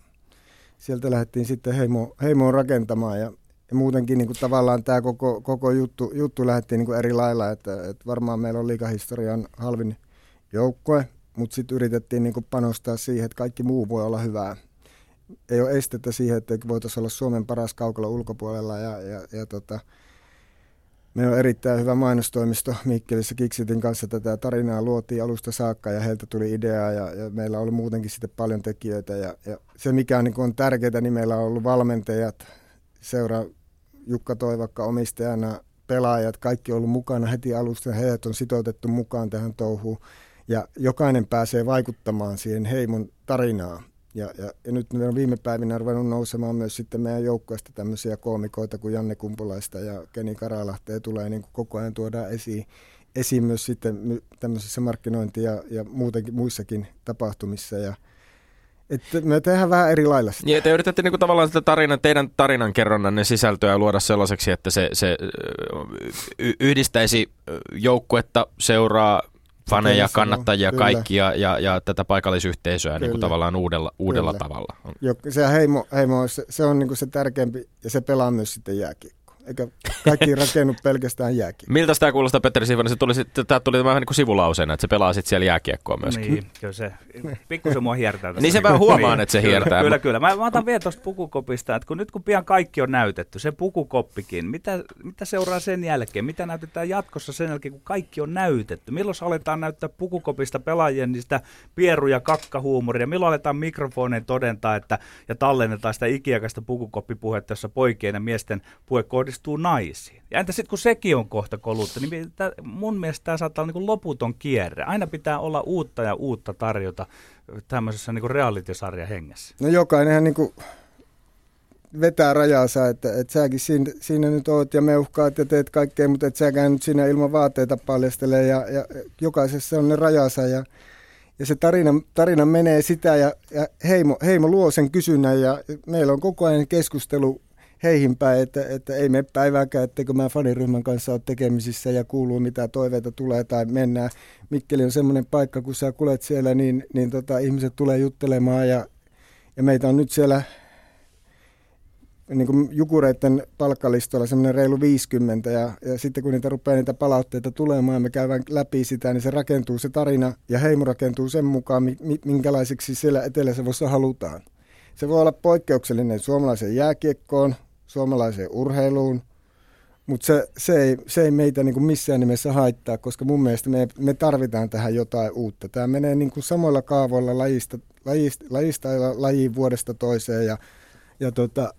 sieltä lähdettiin sitten heimo, heimoon rakentamaan ja, ja muutenkin niin kuin tavallaan tämä koko, koko juttu, juttu lähdettiin niin kuin eri lailla, että, että varmaan meillä on liikahistorian halvin joukkue, mutta sitten yritettiin niin kuin panostaa siihen, että kaikki muu voi olla hyvää. Ei ole estettä siihen, että voitaisiin olla Suomen paras kaukalla ulkopuolella ja, ja, ja tota, Meillä on erittäin hyvä mainostoimisto Mikkelissä Kiksitin kanssa. Tätä tarinaa luotiin alusta saakka ja heiltä tuli idea ja, ja meillä oli muutenkin sitten paljon tekijöitä. Ja, ja se mikä on, niin on tärkeää, niin meillä on ollut valmentajat, seura Jukka Toivakka omistajana, pelaajat, kaikki on ollut mukana heti alusta. Heidät on sitoutettu mukaan tähän touhuun ja jokainen pääsee vaikuttamaan siihen heimon tarinaan. Ja, ja, ja nyt me on viime päivinä ruvennut nousemaan myös sitten meidän joukkoista tämmöisiä koomikoita kuin Janne Kumpulaista ja Keni Karalahtea tulee niin kuin koko ajan tuodaan esiin, esiin myös sitten tämmöisissä markkinointi- ja, ja muutenkin muissakin tapahtumissa. Ja, että me tehdään vähän eri lailla sitä. Ja te yritätte niin kuin tavallaan sitä tarinan, teidän tarinankerronnan sisältöä luoda sellaiseksi, että se, se yhdistäisi joukkuetta, seuraa, faneja, kannattajia, kyllä. kaikkia ja, ja tätä paikallisyhteisöä niin kuin tavallaan uudella, uudella tavalla. Jo, se heimo, heimo se, se on niin kuin se tärkeämpi ja se pelaa myös sitten jääkiekko eikä kaikki rakennu pelkästään jääkiekkoa. Miltä tämä kuulostaa, Petteri Sivonen? Se tuli, tämä tuli vähän niin kuin sivulauseena, että se pelaa sitten siellä jääkiekkoa myöskin. Niin, kyllä se pikkusen mua hiertää. niin se vähän huomaan, että se hiertää. kyllä, kyllä. Mä, mä otan vielä tuosta pukukopista, että kun nyt kun pian kaikki on näytetty, se pukukoppikin, mitä, mitä seuraa sen jälkeen? Mitä näytetään jatkossa sen jälkeen, kun kaikki on näytetty? Milloin aletaan näyttää pukukopista pelaajien niistä pieru- ja kakkahuumoria? Milloin aletaan mikrofoneen todentaa että, ja tallennetaan sitä ikiaikaista pukukoppipuhetta, jossa poikien ja miesten puhe kohdistuu naisiin. Ja entä sitten kun sekin on kohta kolutta, niin mun mielestä tämä saattaa olla niin loputon kierre. Aina pitää olla uutta ja uutta tarjota tämmöisessä niin reality-sarja hengessä. No jokainenhan niin vetää rajansa, että, että säkin siinä, siinä nyt oot ja meuhkaat ja teet kaikkea, mutta et säkään nyt siinä ilman vaatteita paljastele ja, ja jokaisessa on ne rajansa ja, ja se tarina, tarina menee sitä ja, ja heimo, heimo luo sen kysynnän ja meillä on koko ajan keskustelu heihin päin, että, että ei me päivääkään, etteikö mä faniryhmän kanssa ole tekemisissä ja kuuluu mitä toiveita tulee tai mennään. Mikkeli on semmoinen paikka, kun sä kulet siellä, niin, niin tota, ihmiset tulee juttelemaan ja, ja meitä on nyt siellä niin kuin jukureiden palkkalistoilla semmoinen reilu 50 ja, ja sitten kun niitä rupeaa niitä palautteita tulemaan ja me käydään läpi sitä, niin se rakentuu se tarina ja heimo rakentuu sen mukaan, minkälaiseksi siellä Etelä-Savossa halutaan. Se voi olla poikkeuksellinen suomalaisen jääkiekkoon, suomalaiseen urheiluun, mutta se, se, ei, se ei meitä niin kuin missään nimessä haittaa, koska mun mielestä me, me tarvitaan tähän jotain uutta. Tämä menee niin kuin samoilla kaavoilla lajista, lajista, lajista lajiin vuodesta toiseen ja, ja tota,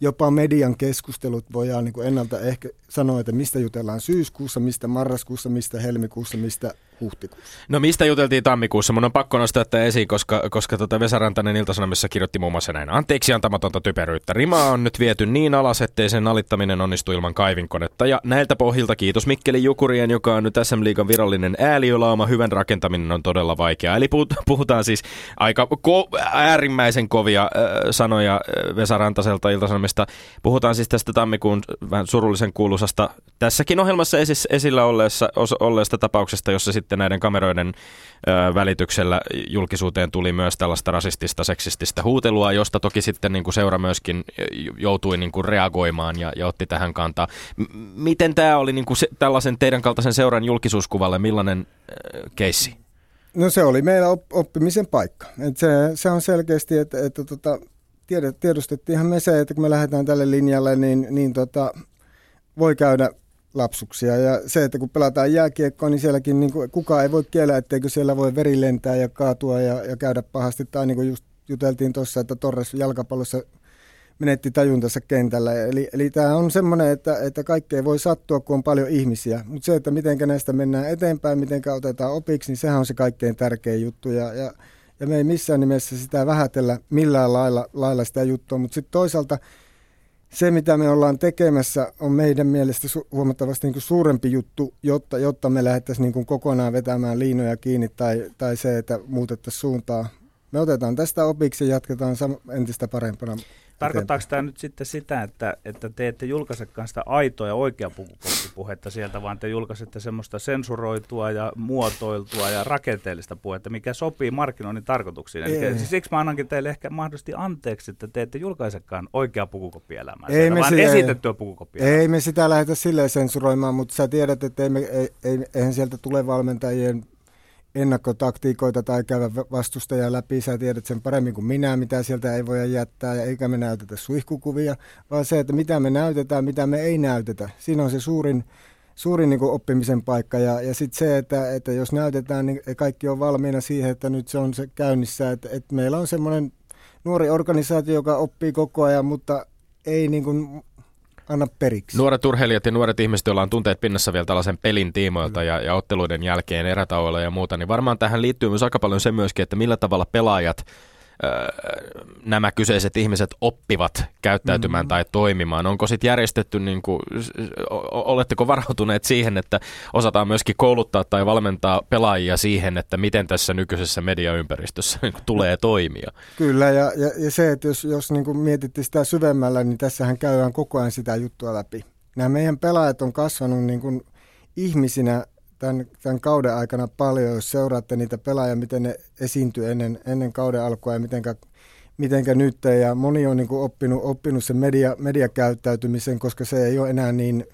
jopa median keskustelut voidaan niin kuin ennalta ehkä sanoa, että mistä jutellaan syyskuussa, mistä marraskuussa, mistä helmikuussa, mistä huhtikuussa. No mistä juteltiin tammikuussa? Mun on pakko nostaa tämä esiin, koska, koska tota Vesa Rantanen Iltasanomissa kirjoitti muun muassa näin. Anteeksi antamatonta typeryyttä. Rima on nyt viety niin alas, ettei sen alittaminen onnistu ilman kaivinkonetta. Ja näiltä pohjilta kiitos Mikkeli Jukurien, joka on nyt SM Liigan virallinen ääliölauma. Hyvän rakentaminen on todella vaikeaa. Eli puhutaan siis aika ko- äärimmäisen kovia äh, sanoja Vesa Rantaselta Iltasanomista. Puhutaan siis tästä tammikuun vähän surullisen kuuluisasta tässäkin ohjelmassa esillä olleessa, olleesta tapauksesta, jossa sitten näiden kameroiden ö, välityksellä julkisuuteen tuli myös tällaista rasistista, seksististä huutelua, josta toki sitten niin kuin seura myöskin joutui niin kuin reagoimaan ja, ja otti tähän kantaa. M- miten tämä oli niin kuin se, tällaisen teidän kaltaisen seuran julkisuuskuvalle, millainen keissi? No se oli meillä oppimisen paikka. Et se, se on selkeästi, että, että tota, tiedostettiinhan me se, että kun me lähdetään tälle linjalle, niin, niin tota, voi käydä lapsuksia. Ja se, että kun pelataan jääkiekkoa, niin sielläkin niin kuin, kukaan ei voi kielää, etteikö siellä voi veri lentää ja kaatua ja, ja käydä pahasti. Tai niin kuin just juteltiin tuossa, että Torres jalkapallossa menetti tajuntansa kentällä. Eli, eli tämä on semmoinen, että, että kaikkea voi sattua, kun on paljon ihmisiä. Mutta se, että miten näistä mennään eteenpäin, miten otetaan opiksi, niin sehän on se kaikkein tärkein juttu. Ja, ja, ja me ei missään nimessä sitä vähätellä millään lailla, lailla sitä juttua. Mutta sitten toisaalta se, mitä me ollaan tekemässä, on meidän mielestä su- huomattavasti niin kuin suurempi juttu, jotta, jotta me lähdettäisiin niin kuin kokonaan vetämään liinoja kiinni tai, tai se, että muutettaisiin suuntaa. Me otetaan tästä opiksi ja jatketaan entistä parempana. Tarkoittaako tämä nyt sitten sitä, että, että te ette julkaisekaan sitä aitoa ja oikea puhetta sieltä, vaan te julkaisette semmoista sensuroitua ja muotoiltua ja rakenteellista puhetta, mikä sopii markkinoinnin tarkoituksiin. Eli siis siksi mä annankin teille ehkä mahdollisesti anteeksi, että te ette julkaisekaan oikea pukukoppielämää, ei me vaan sitä, esitettyä pukukoppielämää. Ei me sitä lähdetä silleen sensuroimaan, mutta sä tiedät, että ei me, ei, ei, eihän sieltä tule valmentajien ennakkotaktiikoita tai käydä vastustajaa läpi. Sä tiedät sen paremmin kuin minä, mitä sieltä ei voi jättää, ja eikä me näytetä suihkukuvia, vaan se, että mitä me näytetään, mitä me ei näytetä. Siinä on se suurin, suurin niin oppimisen paikka. Ja, ja sitten se, että, että jos näytetään, niin kaikki on valmiina siihen, että nyt se on se käynnissä. Että, että meillä on semmoinen nuori organisaatio, joka oppii koko ajan, mutta ei niin kuin anna periksi. Nuoret urheilijat ja nuoret ihmiset, joilla on tunteet pinnassa vielä tällaisen pelin tiimoilta ja, ja otteluiden jälkeen erätauolla ja muuta, niin varmaan tähän liittyy myös aika paljon se myöskin, että millä tavalla pelaajat nämä kyseiset ihmiset oppivat käyttäytymään mm-hmm. tai toimimaan? Onko sitten järjestetty, niin kuin, oletteko varautuneet siihen, että osataan myöskin kouluttaa tai valmentaa pelaajia siihen, että miten tässä nykyisessä mediaympäristössä niin tulee toimia? Kyllä, ja, ja, ja se, että jos, jos niin kuin mietitte sitä syvemmällä, niin tässähän käydään koko ajan sitä juttua läpi. Nämä meidän pelaajat on kasvanut niin kuin ihmisinä tämän, tämän kauden aikana paljon, jos seuraatte niitä pelaajia, miten ne esiintyy ennen, ennen kauden alkua ja mitenkä, mitenkä nyt. Ja moni on niin kuin oppinut, oppinut sen media, mediakäyttäytymisen, koska se ei ole enää niin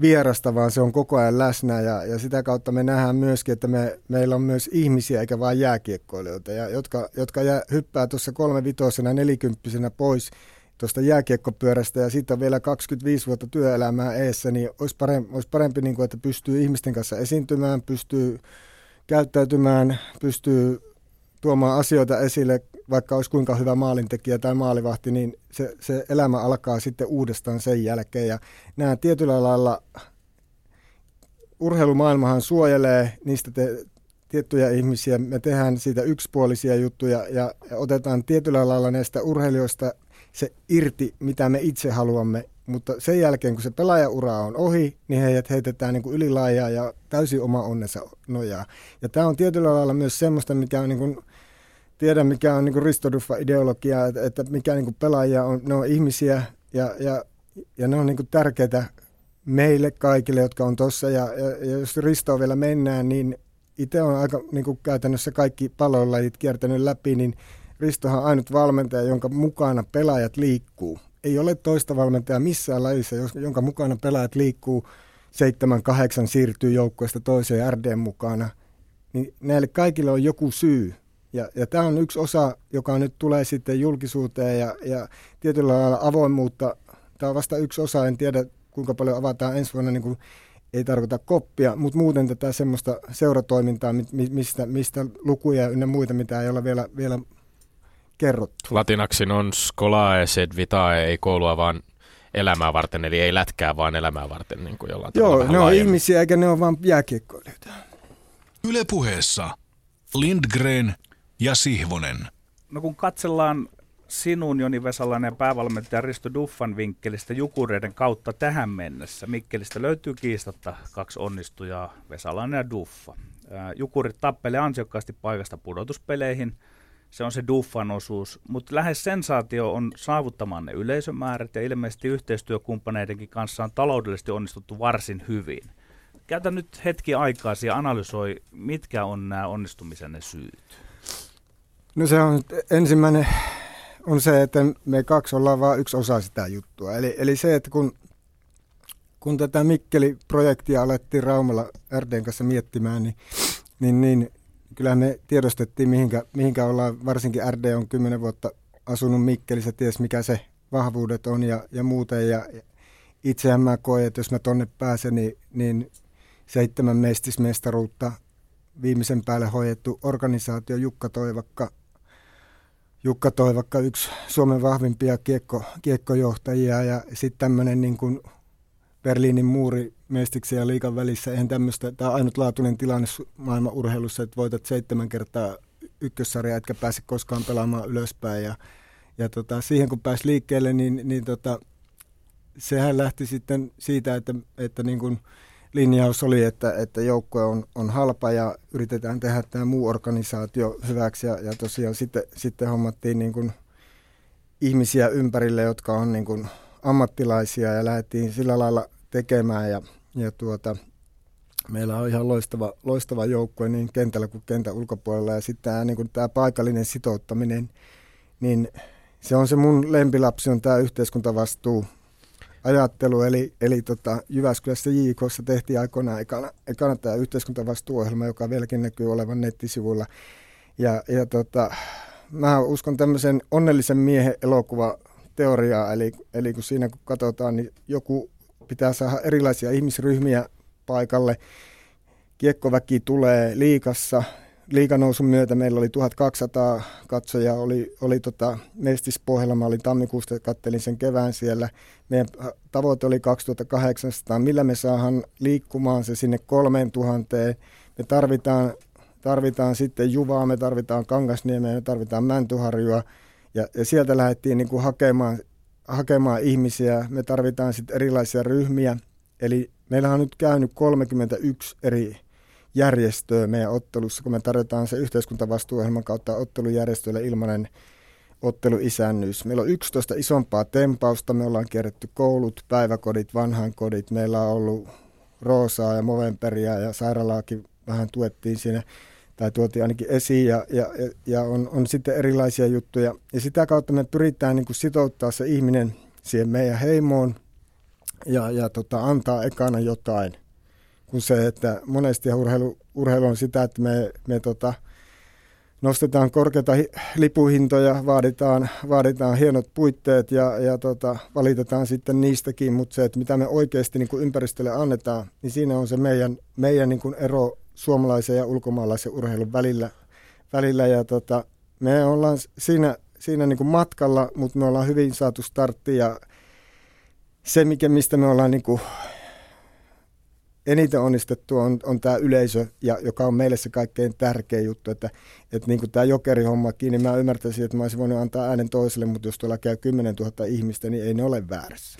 vierasta, vaan se on koko ajan läsnä. Ja, ja sitä kautta me nähdään myöskin, että me, meillä on myös ihmisiä eikä vain jääkiekkoilijoita, ja jotka, jotka jää, hyppää tuossa kolmevitosena, nelikymppisenä pois – tuosta jääkiekkopyörästä ja sitten vielä 25 vuotta työelämää eessä, niin olisi parempi, olisi parempi niin kuin, että pystyy ihmisten kanssa esiintymään, pystyy käyttäytymään, pystyy tuomaan asioita esille, vaikka olisi kuinka hyvä maalintekijä tai maalivahti, niin se, se elämä alkaa sitten uudestaan sen jälkeen. Ja nämä tietyllä lailla urheilumaailmahan suojelee niistä te, tiettyjä ihmisiä. Me tehdään siitä yksipuolisia juttuja ja, ja otetaan tietyllä lailla näistä urheilijoista se irti, mitä me itse haluamme. Mutta sen jälkeen, kun se pelaajaura on ohi, niin heidät heitetään niin kuin ylilaajaa ja täysin oma onnensa nojaa. Ja tämä on tietyllä lailla myös semmoista, mikä on niin kuin, tiedän mikä on niin Ristoduffa ideologia, että, että mikä niin pelaajia on, ne on ihmisiä ja, ja, ja ne on niin tärkeitä meille kaikille, jotka on tuossa. Ja, ja, ja jos Ristoon vielä mennään, niin itse on aika niin käytännössä kaikki palolajit kiertänyt läpi, niin Ristohan on ainut valmentaja, jonka mukana pelaajat liikkuu. Ei ole toista valmentajaa missään lajissa, jonka mukana pelaajat liikkuu seitsemän, kahdeksan siirtyy joukkoista toiseen RDn mukana. Niin näille kaikille on joku syy. Ja, ja tämä on yksi osa, joka nyt tulee sitten julkisuuteen ja, ja tietyllä lailla avoimuutta. Tämä on vasta yksi osa, en tiedä kuinka paljon avataan ensi vuonna, niin kuin, ei tarkoita koppia, mutta muuten tätä semmoista seuratoimintaa, mistä, mistä lukuja ynnä muita, mitä ei ole vielä, vielä kerrottu. Latinaksi on skolae sed vitae, ei koulua vaan elämää varten, eli ei lätkää vaan elämää varten niin kuin jollain Joo, ne on ihmisiä eikä ne ole vaan jääkiekkoilijoita. Yle puheessa Lindgren ja Sihvonen. No kun katsellaan sinun Joni Vesalainen ja päävalmentaja Risto Duffan vinkkelistä Jukureiden kautta tähän mennessä. Mikkelistä löytyy kiistatta kaksi onnistujaa, Vesalainen ja Duffa. Jukurit tappelee ansiokkaasti paikasta pudotuspeleihin – se on se Duffan osuus, mutta lähes sensaatio on saavuttamaan ne yleisömäärät ja ilmeisesti yhteistyökumppaneidenkin kanssa on taloudellisesti onnistuttu varsin hyvin. Käytä nyt hetki aikaa ja analysoi, mitkä on nämä onnistumisenne syyt. No se on ensimmäinen on se, että me kaksi ollaan vain yksi osa sitä juttua. Eli, eli se, että kun, kun tätä Mikkeli-projektia alettiin Raumalla RDn kanssa miettimään, niin, niin, niin kyllä me tiedostettiin, mihinkä, mihinkä ollaan, varsinkin RD on kymmenen vuotta asunut Mikkelissä, ties mikä se vahvuudet on ja, ja muuten. Ja itsehän mä koen, että jos mä tonne pääsen, niin, niin seitsemän mestismestaruutta viimeisen päälle hoidettu organisaatio Jukka Toivakka, Jukka Toivakka, yksi Suomen vahvimpia kiekko, kiekkojohtajia ja sitten tämmöinen niin kuin Berliinin muuri mestiksen ja liikan välissä. Eihän tämmöistä, tämä on ainutlaatuinen tilanne maailman urheilussa, että voitat seitsemän kertaa ykkössarja, etkä pääse koskaan pelaamaan ylöspäin. Ja, ja tota, siihen kun pääsi liikkeelle, niin, niin tota, sehän lähti sitten siitä, että, että niin kuin linjaus oli, että, että joukkue on, on halpa ja yritetään tehdä tämä muu organisaatio hyväksi. Ja, ja tosiaan sitten, sitten hommattiin niin kuin ihmisiä ympärille, jotka on niin kuin ammattilaisia ja lähdettiin sillä lailla tekemään. Ja, ja tuota, meillä on ihan loistava, loistava joukkue niin kentällä kuin kentän ulkopuolella. Ja sitten tämä, niin tämä paikallinen sitouttaminen, niin se on se mun lempilapsi, on tämä yhteiskuntavastuu ajattelu. Eli, eli tota, Jyväskylässä JKssa tehtiin aikoinaan ekana, ekana tämä yhteiskuntavastuuohjelma, joka vieläkin näkyy olevan nettisivuilla. Ja, ja tota, mä uskon tämmöisen onnellisen miehen elokuva teoriaa, eli, eli kun siinä kun katsotaan, niin joku pitää saada erilaisia ihmisryhmiä paikalle. Kiekkoväki tulee liikassa. Liikanousun myötä meillä oli 1200 katsojaa, oli, oli tota Mestispohjalla, mä olin tammikuusta, kattelin sen kevään siellä. Meidän tavoite oli 2800, millä me saadaan liikkumaan se sinne 3000. Me tarvitaan, tarvitaan sitten Juvaa, me tarvitaan Kangasniemeä, me tarvitaan Mäntyharjua. Ja, ja sieltä lähdettiin niin kuin hakemaan, hakemaan ihmisiä. Me tarvitaan sitten erilaisia ryhmiä. Eli meillä on nyt käynyt 31 eri järjestöä meidän ottelussa, kun me tarjotaan se yhteiskuntavastuuohjelman kautta ottelujärjestöille ilmainen otteluisännyys. Meillä on 11 isompaa tempausta, me ollaan kierretty koulut, päiväkodit, vanhainkodit, meillä on ollut Roosaa ja Movenperia ja sairaalaakin vähän tuettiin siinä tai tuotiin ainakin esiin ja, ja, ja on, on sitten erilaisia juttuja. Ja sitä kautta me pyritään niin kuin sitouttaa se ihminen siihen meidän heimoon ja, ja tota, antaa ekana jotain. Kun se, että monesti urheilu, urheilu on sitä, että me, me tota, nostetaan korkeita lipuhintoja, vaaditaan, vaaditaan hienot puitteet ja, ja tota, valitetaan sitten niistäkin, mutta se, että mitä me oikeasti niin kuin ympäristölle annetaan, niin siinä on se meidän, meidän niin kuin ero suomalaisen ja ulkomaalaisen urheilun välillä. välillä ja tota, me ollaan siinä, siinä niin kuin matkalla, mutta me ollaan hyvin saatu startti ja se, mikä, mistä me ollaan niin kuin eniten onnistettu on, on tämä yleisö, ja, joka on meille se kaikkein tärkein juttu, että, että niin kuin tämä jokerihommakin, niin mä ymmärtäisin, että mä olisin voinut antaa äänen toiselle, mutta jos tuolla käy 10 000 ihmistä, niin ei ne ole väärässä.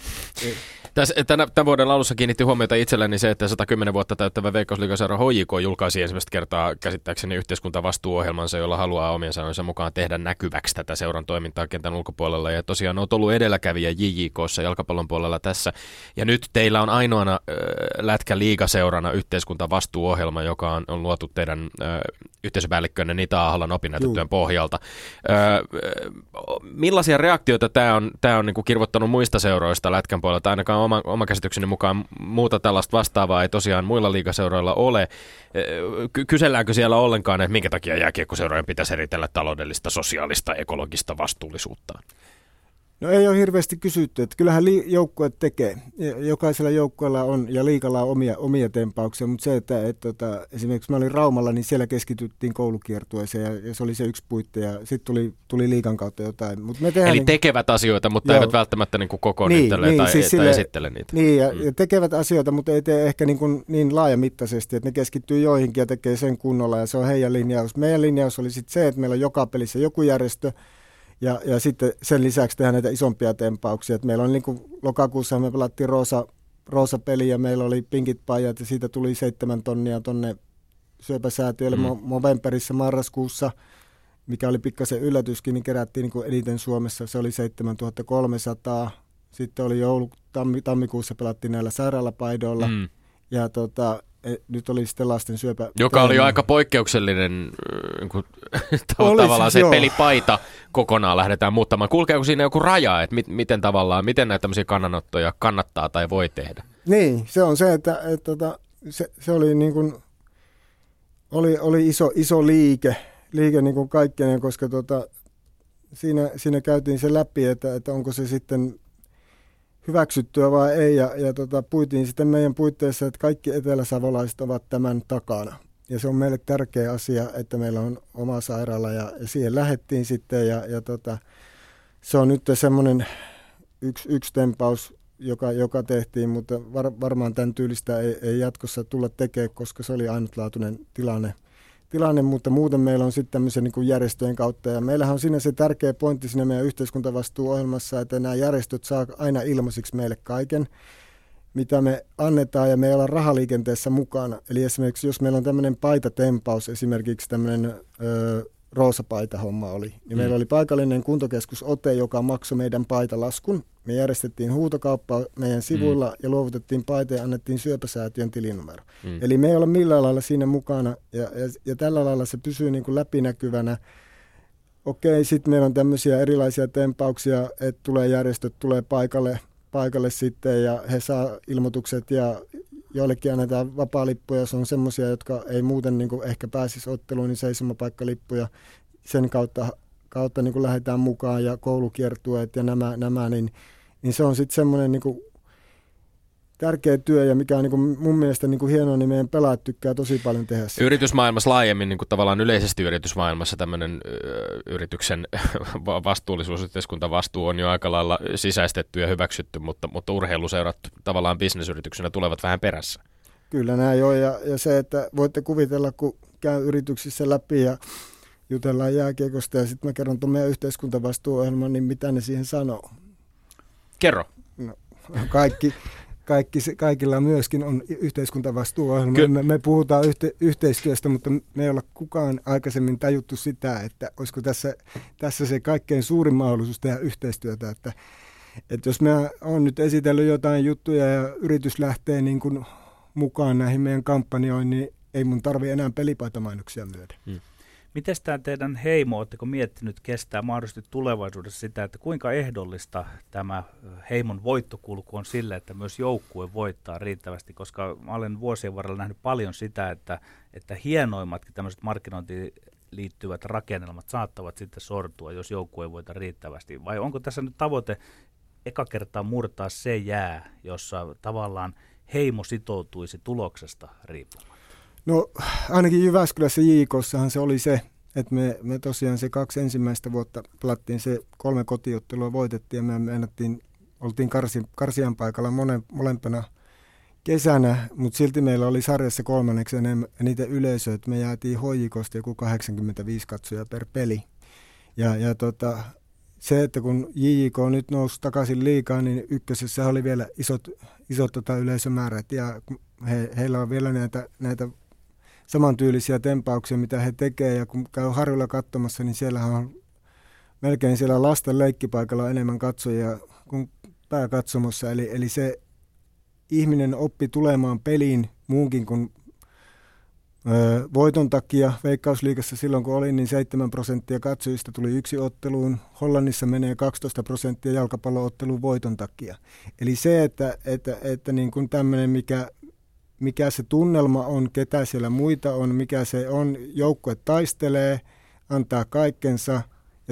Tässä, tämän, tämän vuoden alussa kiinnitti huomiota itselleni se, että 110 vuotta täyttävä Veikkausliigaseura HJK julkaisi ensimmäistä kertaa käsittääkseni yhteiskuntavastuuohjelmansa, jolla haluaa omien sanojensa mukaan tehdä näkyväksi tätä seuran toimintaa kentän ulkopuolella. Ja tosiaan on ollut edelläkävijä JJKssa jalkapallon puolella tässä. Ja nyt teillä on ainoana äh, lätkä liigaseurana yhteiskuntavastuuohjelma, joka on, on luotu teidän äh, yhteisöpäällikkönne Nita Aholan opinnäytetyön pohjalta. Äh, millaisia reaktioita tämä on, tää on niinku kirvoittanut muista seuroista lätkän puolelta? Ainakaan oma, oma käsitykseni mukaan muuta tällaista vastaavaa ei tosiaan muilla liigaseuroilla ole. Kyselläänkö siellä ollenkaan, että minkä takia jääkiekkoseurojen pitäisi eritellä taloudellista, sosiaalista, ekologista vastuullisuutta? No ei ole hirveästi kysytty, että kyllähän li- joukkueet tekee. Jokaisella joukkueella on ja liikalla on omia, omia tempauksia, mutta se, että, että, että tota, esimerkiksi mä olin Raumalla, niin siellä keskityttiin koulukiertueeseen ja, ja se oli se yksi puitte ja sitten tuli, tuli liikan kautta jotain. Mut me Eli niin, tekevät asioita, mutta joo, eivät välttämättä niin kuin koko niin, niin, tai, siis tai sille, esittele niitä. Niin, ja, mm. ja tekevät asioita, mutta ei tee ehkä niin, kuin niin laajamittaisesti, että ne keskittyy joihinkin ja tekee sen kunnolla ja se on heidän linjaus. Meidän linjaus oli sitten se, että meillä on joka pelissä joku järjestö, ja, ja sitten sen lisäksi tehdään näitä isompia tempauksia. Et meillä on niin kuin lokakuussa me pelattiin Roosa, Roosa-peli ja meillä oli pinkit pajat ja siitä tuli seitsemän tonnia tonne syöpäsäätiölle mm. Movemberissa marraskuussa, mikä oli pikkasen yllätyskin, niin kerättiin niin kuin eniten Suomessa. Se oli 7300. Sitten oli joulu, tammi, tammikuussa pelattiin näillä sairaalapaidoilla. Mm. Ja tota, nyt oli sitten lasten syöpä. Joka oli jo aika poikkeuksellinen, äh, kun oli, tavallaan se joo. pelipaita kokonaan lähdetään muuttamaan. Kulkeeko siinä joku raja, että mit, miten tavallaan, miten näitä tämmöisiä kannanottoja kannattaa tai voi tehdä? Niin, se on se, että, että, että tota, se, se, oli niin kuin, oli, oli iso, iso liike, liike niin kuin kaikkeen, koska tota, siinä, siinä käytiin se läpi, että, että onko se sitten hyväksyttyä vai ei. Ja, ja tota, puitiin sitten meidän puitteissa, että kaikki eteläsavolaiset ovat tämän takana. ja se on meille tärkeä asia, että meillä on oma sairaala ja, ja siihen lähettiin sitten ja, ja tota, se on nyt semmoinen yksi, yksi tempaus, joka, joka tehtiin, mutta var, varmaan tämän tyylistä ei, ei jatkossa tulla tekemään, koska se oli ainutlaatuinen tilanne. Tilanne mutta muuten meillä on sitten tämmöisen niin järjestöjen kautta, ja meillähän on siinä se tärkeä pointti siinä meidän yhteiskuntavastuuohjelmassa, että nämä järjestöt saa aina ilmaisiksi meille kaiken, mitä me annetaan, ja me ei olla rahaliikenteessä mukana. Eli esimerkiksi jos meillä on tämmöinen paitatempaus, esimerkiksi tämmöinen ö, roosapaita-homma oli. Niin mm. Meillä oli paikallinen kuntokeskus Ote, joka maksoi meidän paitalaskun. Me järjestettiin huutokauppaa meidän sivuilla mm. ja luovutettiin paita ja annettiin syöpäsäätiön tilinumero. Mm. Eli me ei ole millään lailla siinä mukana ja, ja, ja tällä lailla se pysyy niin kuin läpinäkyvänä. Okei, sitten meillä on tämmöisiä erilaisia tempauksia, että tulee järjestöt, tulee paikalle, paikalle sitten ja he saa ilmoitukset ja joillekin annetaan vapaa-lippuja, se on semmoisia, jotka ei muuten niin kuin ehkä pääsisi otteluun, niin seisomapaikkalippuja sen kautta, kautta niin kuin lähdetään mukaan ja koulukiertueet ja nämä, nämä niin, niin se on sitten semmoinen niin kuin tärkeä työ ja mikä on niin kuin mun mielestä niin kuin hienoa, niin meidän pelaat tykkää tosi paljon tehdä sitä. Yritysmaailmassa laajemmin, niin kuin tavallaan yleisesti yritysmaailmassa tämmöinen yrityksen (laughs) vastuullisuus, yhteiskuntavastuu on jo aika lailla sisäistetty ja hyväksytty, mutta, mutta urheiluseurat tavallaan bisnesyrityksenä tulevat vähän perässä. Kyllä näin on ja, ja se, että voitte kuvitella, kun käy yrityksissä läpi ja jutellaan jääkiekosta ja sitten mä kerron tuon meidän yhteiskuntavastuuohjelman, niin mitä ne siihen sanoo? Kerro. No, kaikki, kaikki, kaikilla myöskin on yhteiskuntavastuuohjelma. Ky- me, me puhutaan yhte, yhteistyöstä, mutta me ei olla kukaan aikaisemmin tajuttu sitä, että olisiko tässä, tässä se kaikkein suurin mahdollisuus tehdä yhteistyötä. Että, että jos me on nyt esitellyt jotain juttuja ja yritys lähtee niin kuin mukaan näihin meidän kampanjoihin, niin ei mun tarvi enää pelipaittamainoksia myöden. Hmm. Miten tämä teidän heimo, oletteko miettinyt kestää mahdollisesti tulevaisuudessa sitä, että kuinka ehdollista tämä heimon voittokulku on sille, että myös joukkue voittaa riittävästi, koska mä olen vuosien varrella nähnyt paljon sitä, että, että hienoimmatkin tämmöiset markkinointiin liittyvät rakennelmat saattavat sitten sortua, jos joukkue ei voita riittävästi. Vai onko tässä nyt tavoite eka kertaa murtaa se jää, jossa tavallaan heimo sitoutuisi tuloksesta riippumaan? No ainakin Jyväskylässä JKssahan se oli se, että me, me tosiaan se kaksi ensimmäistä vuotta pelattiin se kolme kotiottelua voitettiin ja me meinattiin, oltiin karsi, karsian paikalla monen, molempana kesänä, mutta silti meillä oli sarjassa kolmanneksi niitä yleisöä, että me jäätiin hoijikosta joku 85 katsoja per peli. Ja, ja tota, se, että kun JJK nyt nousi takaisin liikaa, niin ykkösessä oli vielä isot, isot tota yleisömäärät ja he, heillä on vielä näitä, näitä samantyylisiä tempauksia, mitä he tekevät. Ja kun käy harjulla katsomassa, niin siellä on melkein siellä lasten leikkipaikalla enemmän katsojia kuin pääkatsomossa. Eli, eli se ihminen oppi tulemaan peliin muunkin kuin ö, voiton takia. Veikkausliikassa silloin kun olin, niin 7 prosenttia katsojista tuli yksi otteluun. Hollannissa menee 12 prosenttia jalkapallootteluun voiton takia. Eli se, että, että, että niin kuin tämmöinen, mikä mikä se tunnelma on, ketä siellä muita on, mikä se on, joukkue taistelee, antaa kaikkensa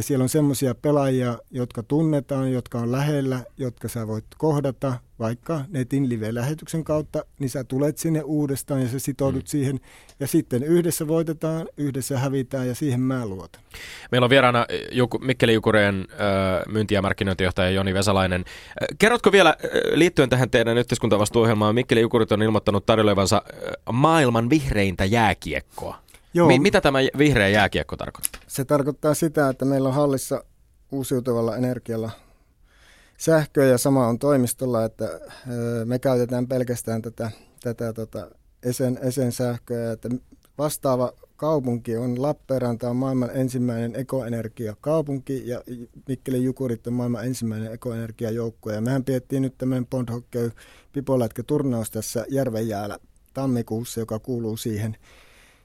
ja siellä on semmoisia pelaajia, jotka tunnetaan, jotka on lähellä, jotka sä voit kohdata, vaikka netin live-lähetyksen kautta, niin sä tulet sinne uudestaan ja sä sitoudut mm. siihen. Ja sitten yhdessä voitetaan, yhdessä hävitään ja siihen mä luotan. Meillä on vieraana eh, Juku, Mikkeli Jukureen äh, myynti- ja markkinointijohtaja Joni Vesalainen. Äh, kerrotko vielä äh, liittyen tähän teidän yhteiskuntavastuuohjelmaan, Mikkeli Jukurit on ilmoittanut tarjoilevansa äh, maailman vihreintä jääkiekkoa. Joo. Mi- mitä tämä vihreä jääkiekko tarkoittaa? Se tarkoittaa sitä, että meillä on hallissa uusiutuvalla energialla sähköä ja sama on toimistolla, että me käytetään pelkästään tätä, tätä tota esen, esen sähköä. Että vastaava kaupunki on Lappeenranta on maailman ensimmäinen ekoenergiakaupunki ja Mikkelin Jukurit on maailman ensimmäinen ekoenergiajoukko. Ja mehän piettiin nyt tämmöinen Bondhockey pipolätkä turnaus tässä Järvenjäällä tammikuussa, joka kuuluu siihen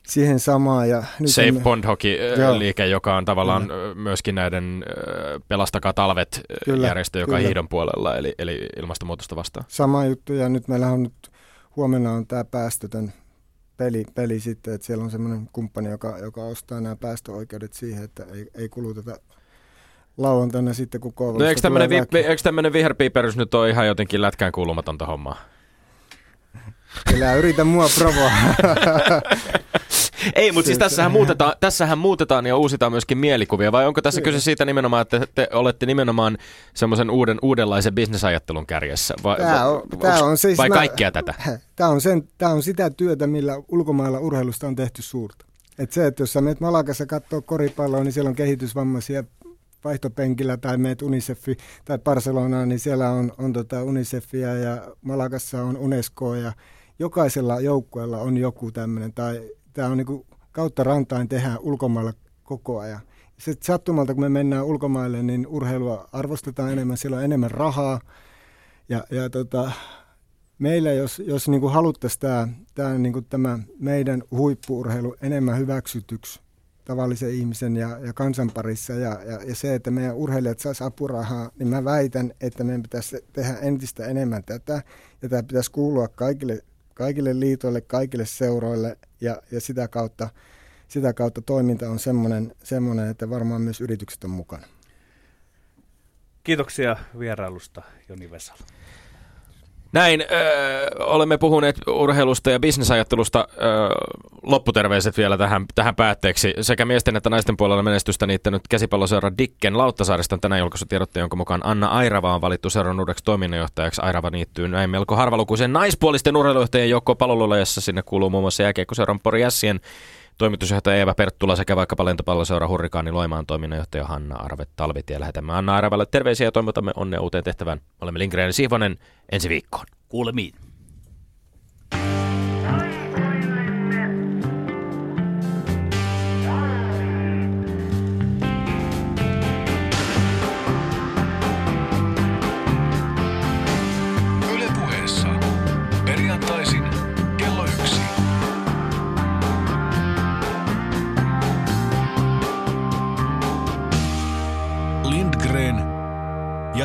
siihen samaan. Ja nyt Safe on, Bond Hockey-liike, joka on tavallaan kyllä. myöskin näiden Pelastakaa talvet kyllä, järjestö, joka kyllä. hiidon puolella, eli, eli ilmastonmuutosta vastaan. Sama juttu, ja nyt meillä on nyt huomenna on tämä päästötön peli, peli sitten, että siellä on semmoinen kumppani, joka, joka ostaa nämä päästöoikeudet siihen, että ei, ei kuluteta lauantaina sitten, kun koulusta no, eikö tämmöinen, vi, eikö tämmöinen viherpiiperys nyt ole ihan jotenkin lätkään kuulumatonta hommaa? Kyllä yritä mua provoa. Ei, mutta siis tässähän muutetaan, tässähän muutetaan ja uusitaan myöskin mielikuvia, vai onko tässä kyse siitä nimenomaan, että te olette nimenomaan semmoisen uuden, uudenlaisen bisnesajattelun kärjessä? Vai, Tämä on, tämä on siis vai mä- kaikkea tätä? (laughs) Tämä on, sen, tämä on sitä työtä, millä ulkomailla urheilusta on tehty suurta. Et se, että jos sä menet Malakassa katsoa koripalloa, niin siellä on kehitysvammaisia vaihtopenkillä tai meet Unicefi tai Barcelonaan, niin siellä on, on tota Unicefia ja Malakassa on Unesco ja jokaisella joukkueella on joku tämmöinen. Tai tämä on niinku kautta rantain tehdään ulkomailla koko ajan. Se sattumalta, kun me mennään ulkomaille, niin urheilua arvostetaan enemmän, siellä on enemmän rahaa. Ja, ja tota, meillä, jos, jos niin haluttaisiin tämä, tämä, niin tämä meidän huippuurheilu enemmän hyväksytyksi tavallisen ihmisen ja, ja kansan parissa ja, ja, ja se, että meidän urheilijat saisi apurahaa, niin mä väitän, että meidän pitäisi tehdä entistä enemmän tätä ja tämä pitäisi kuulua kaikille, kaikille liitoille, kaikille seuroille ja, ja sitä, kautta, sitä kautta toiminta on semmoinen, semmoinen, että varmaan myös yritykset on mukana. Kiitoksia vierailusta Joni Vesala. Näin, öö, olemme puhuneet urheilusta ja bisnesajattelusta. Öö, lopputerveiset vielä tähän, tähän päätteeksi. Sekä miesten että naisten puolella menestystä niittänyt käsipalloseura Dikken Lauttasaaresta on tänään julkaisu tiedotte, jonka mukaan Anna Airava on valittu seuran uudeksi toiminnanjohtajaksi. Airava niittyy näin melko harvalukuisen naispuolisten urheilujohtajien joukkoon palolulajassa. Sinne kuuluu muun muassa jääkiekkoseuran Pori Jässien toimitusjohtaja Eeva Perttula sekä vaikkapa lentopalloseura Hurrikaani Loimaan toiminnanjohtaja Hanna Arve Talvitie. Lähetämme Anna Airavalle terveisiä ja toivotamme onnea uuteen tehtävään. Olemme Lindgren Siivonen ensi viikkoon. Kuulemiin.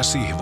Ja Sihvonen.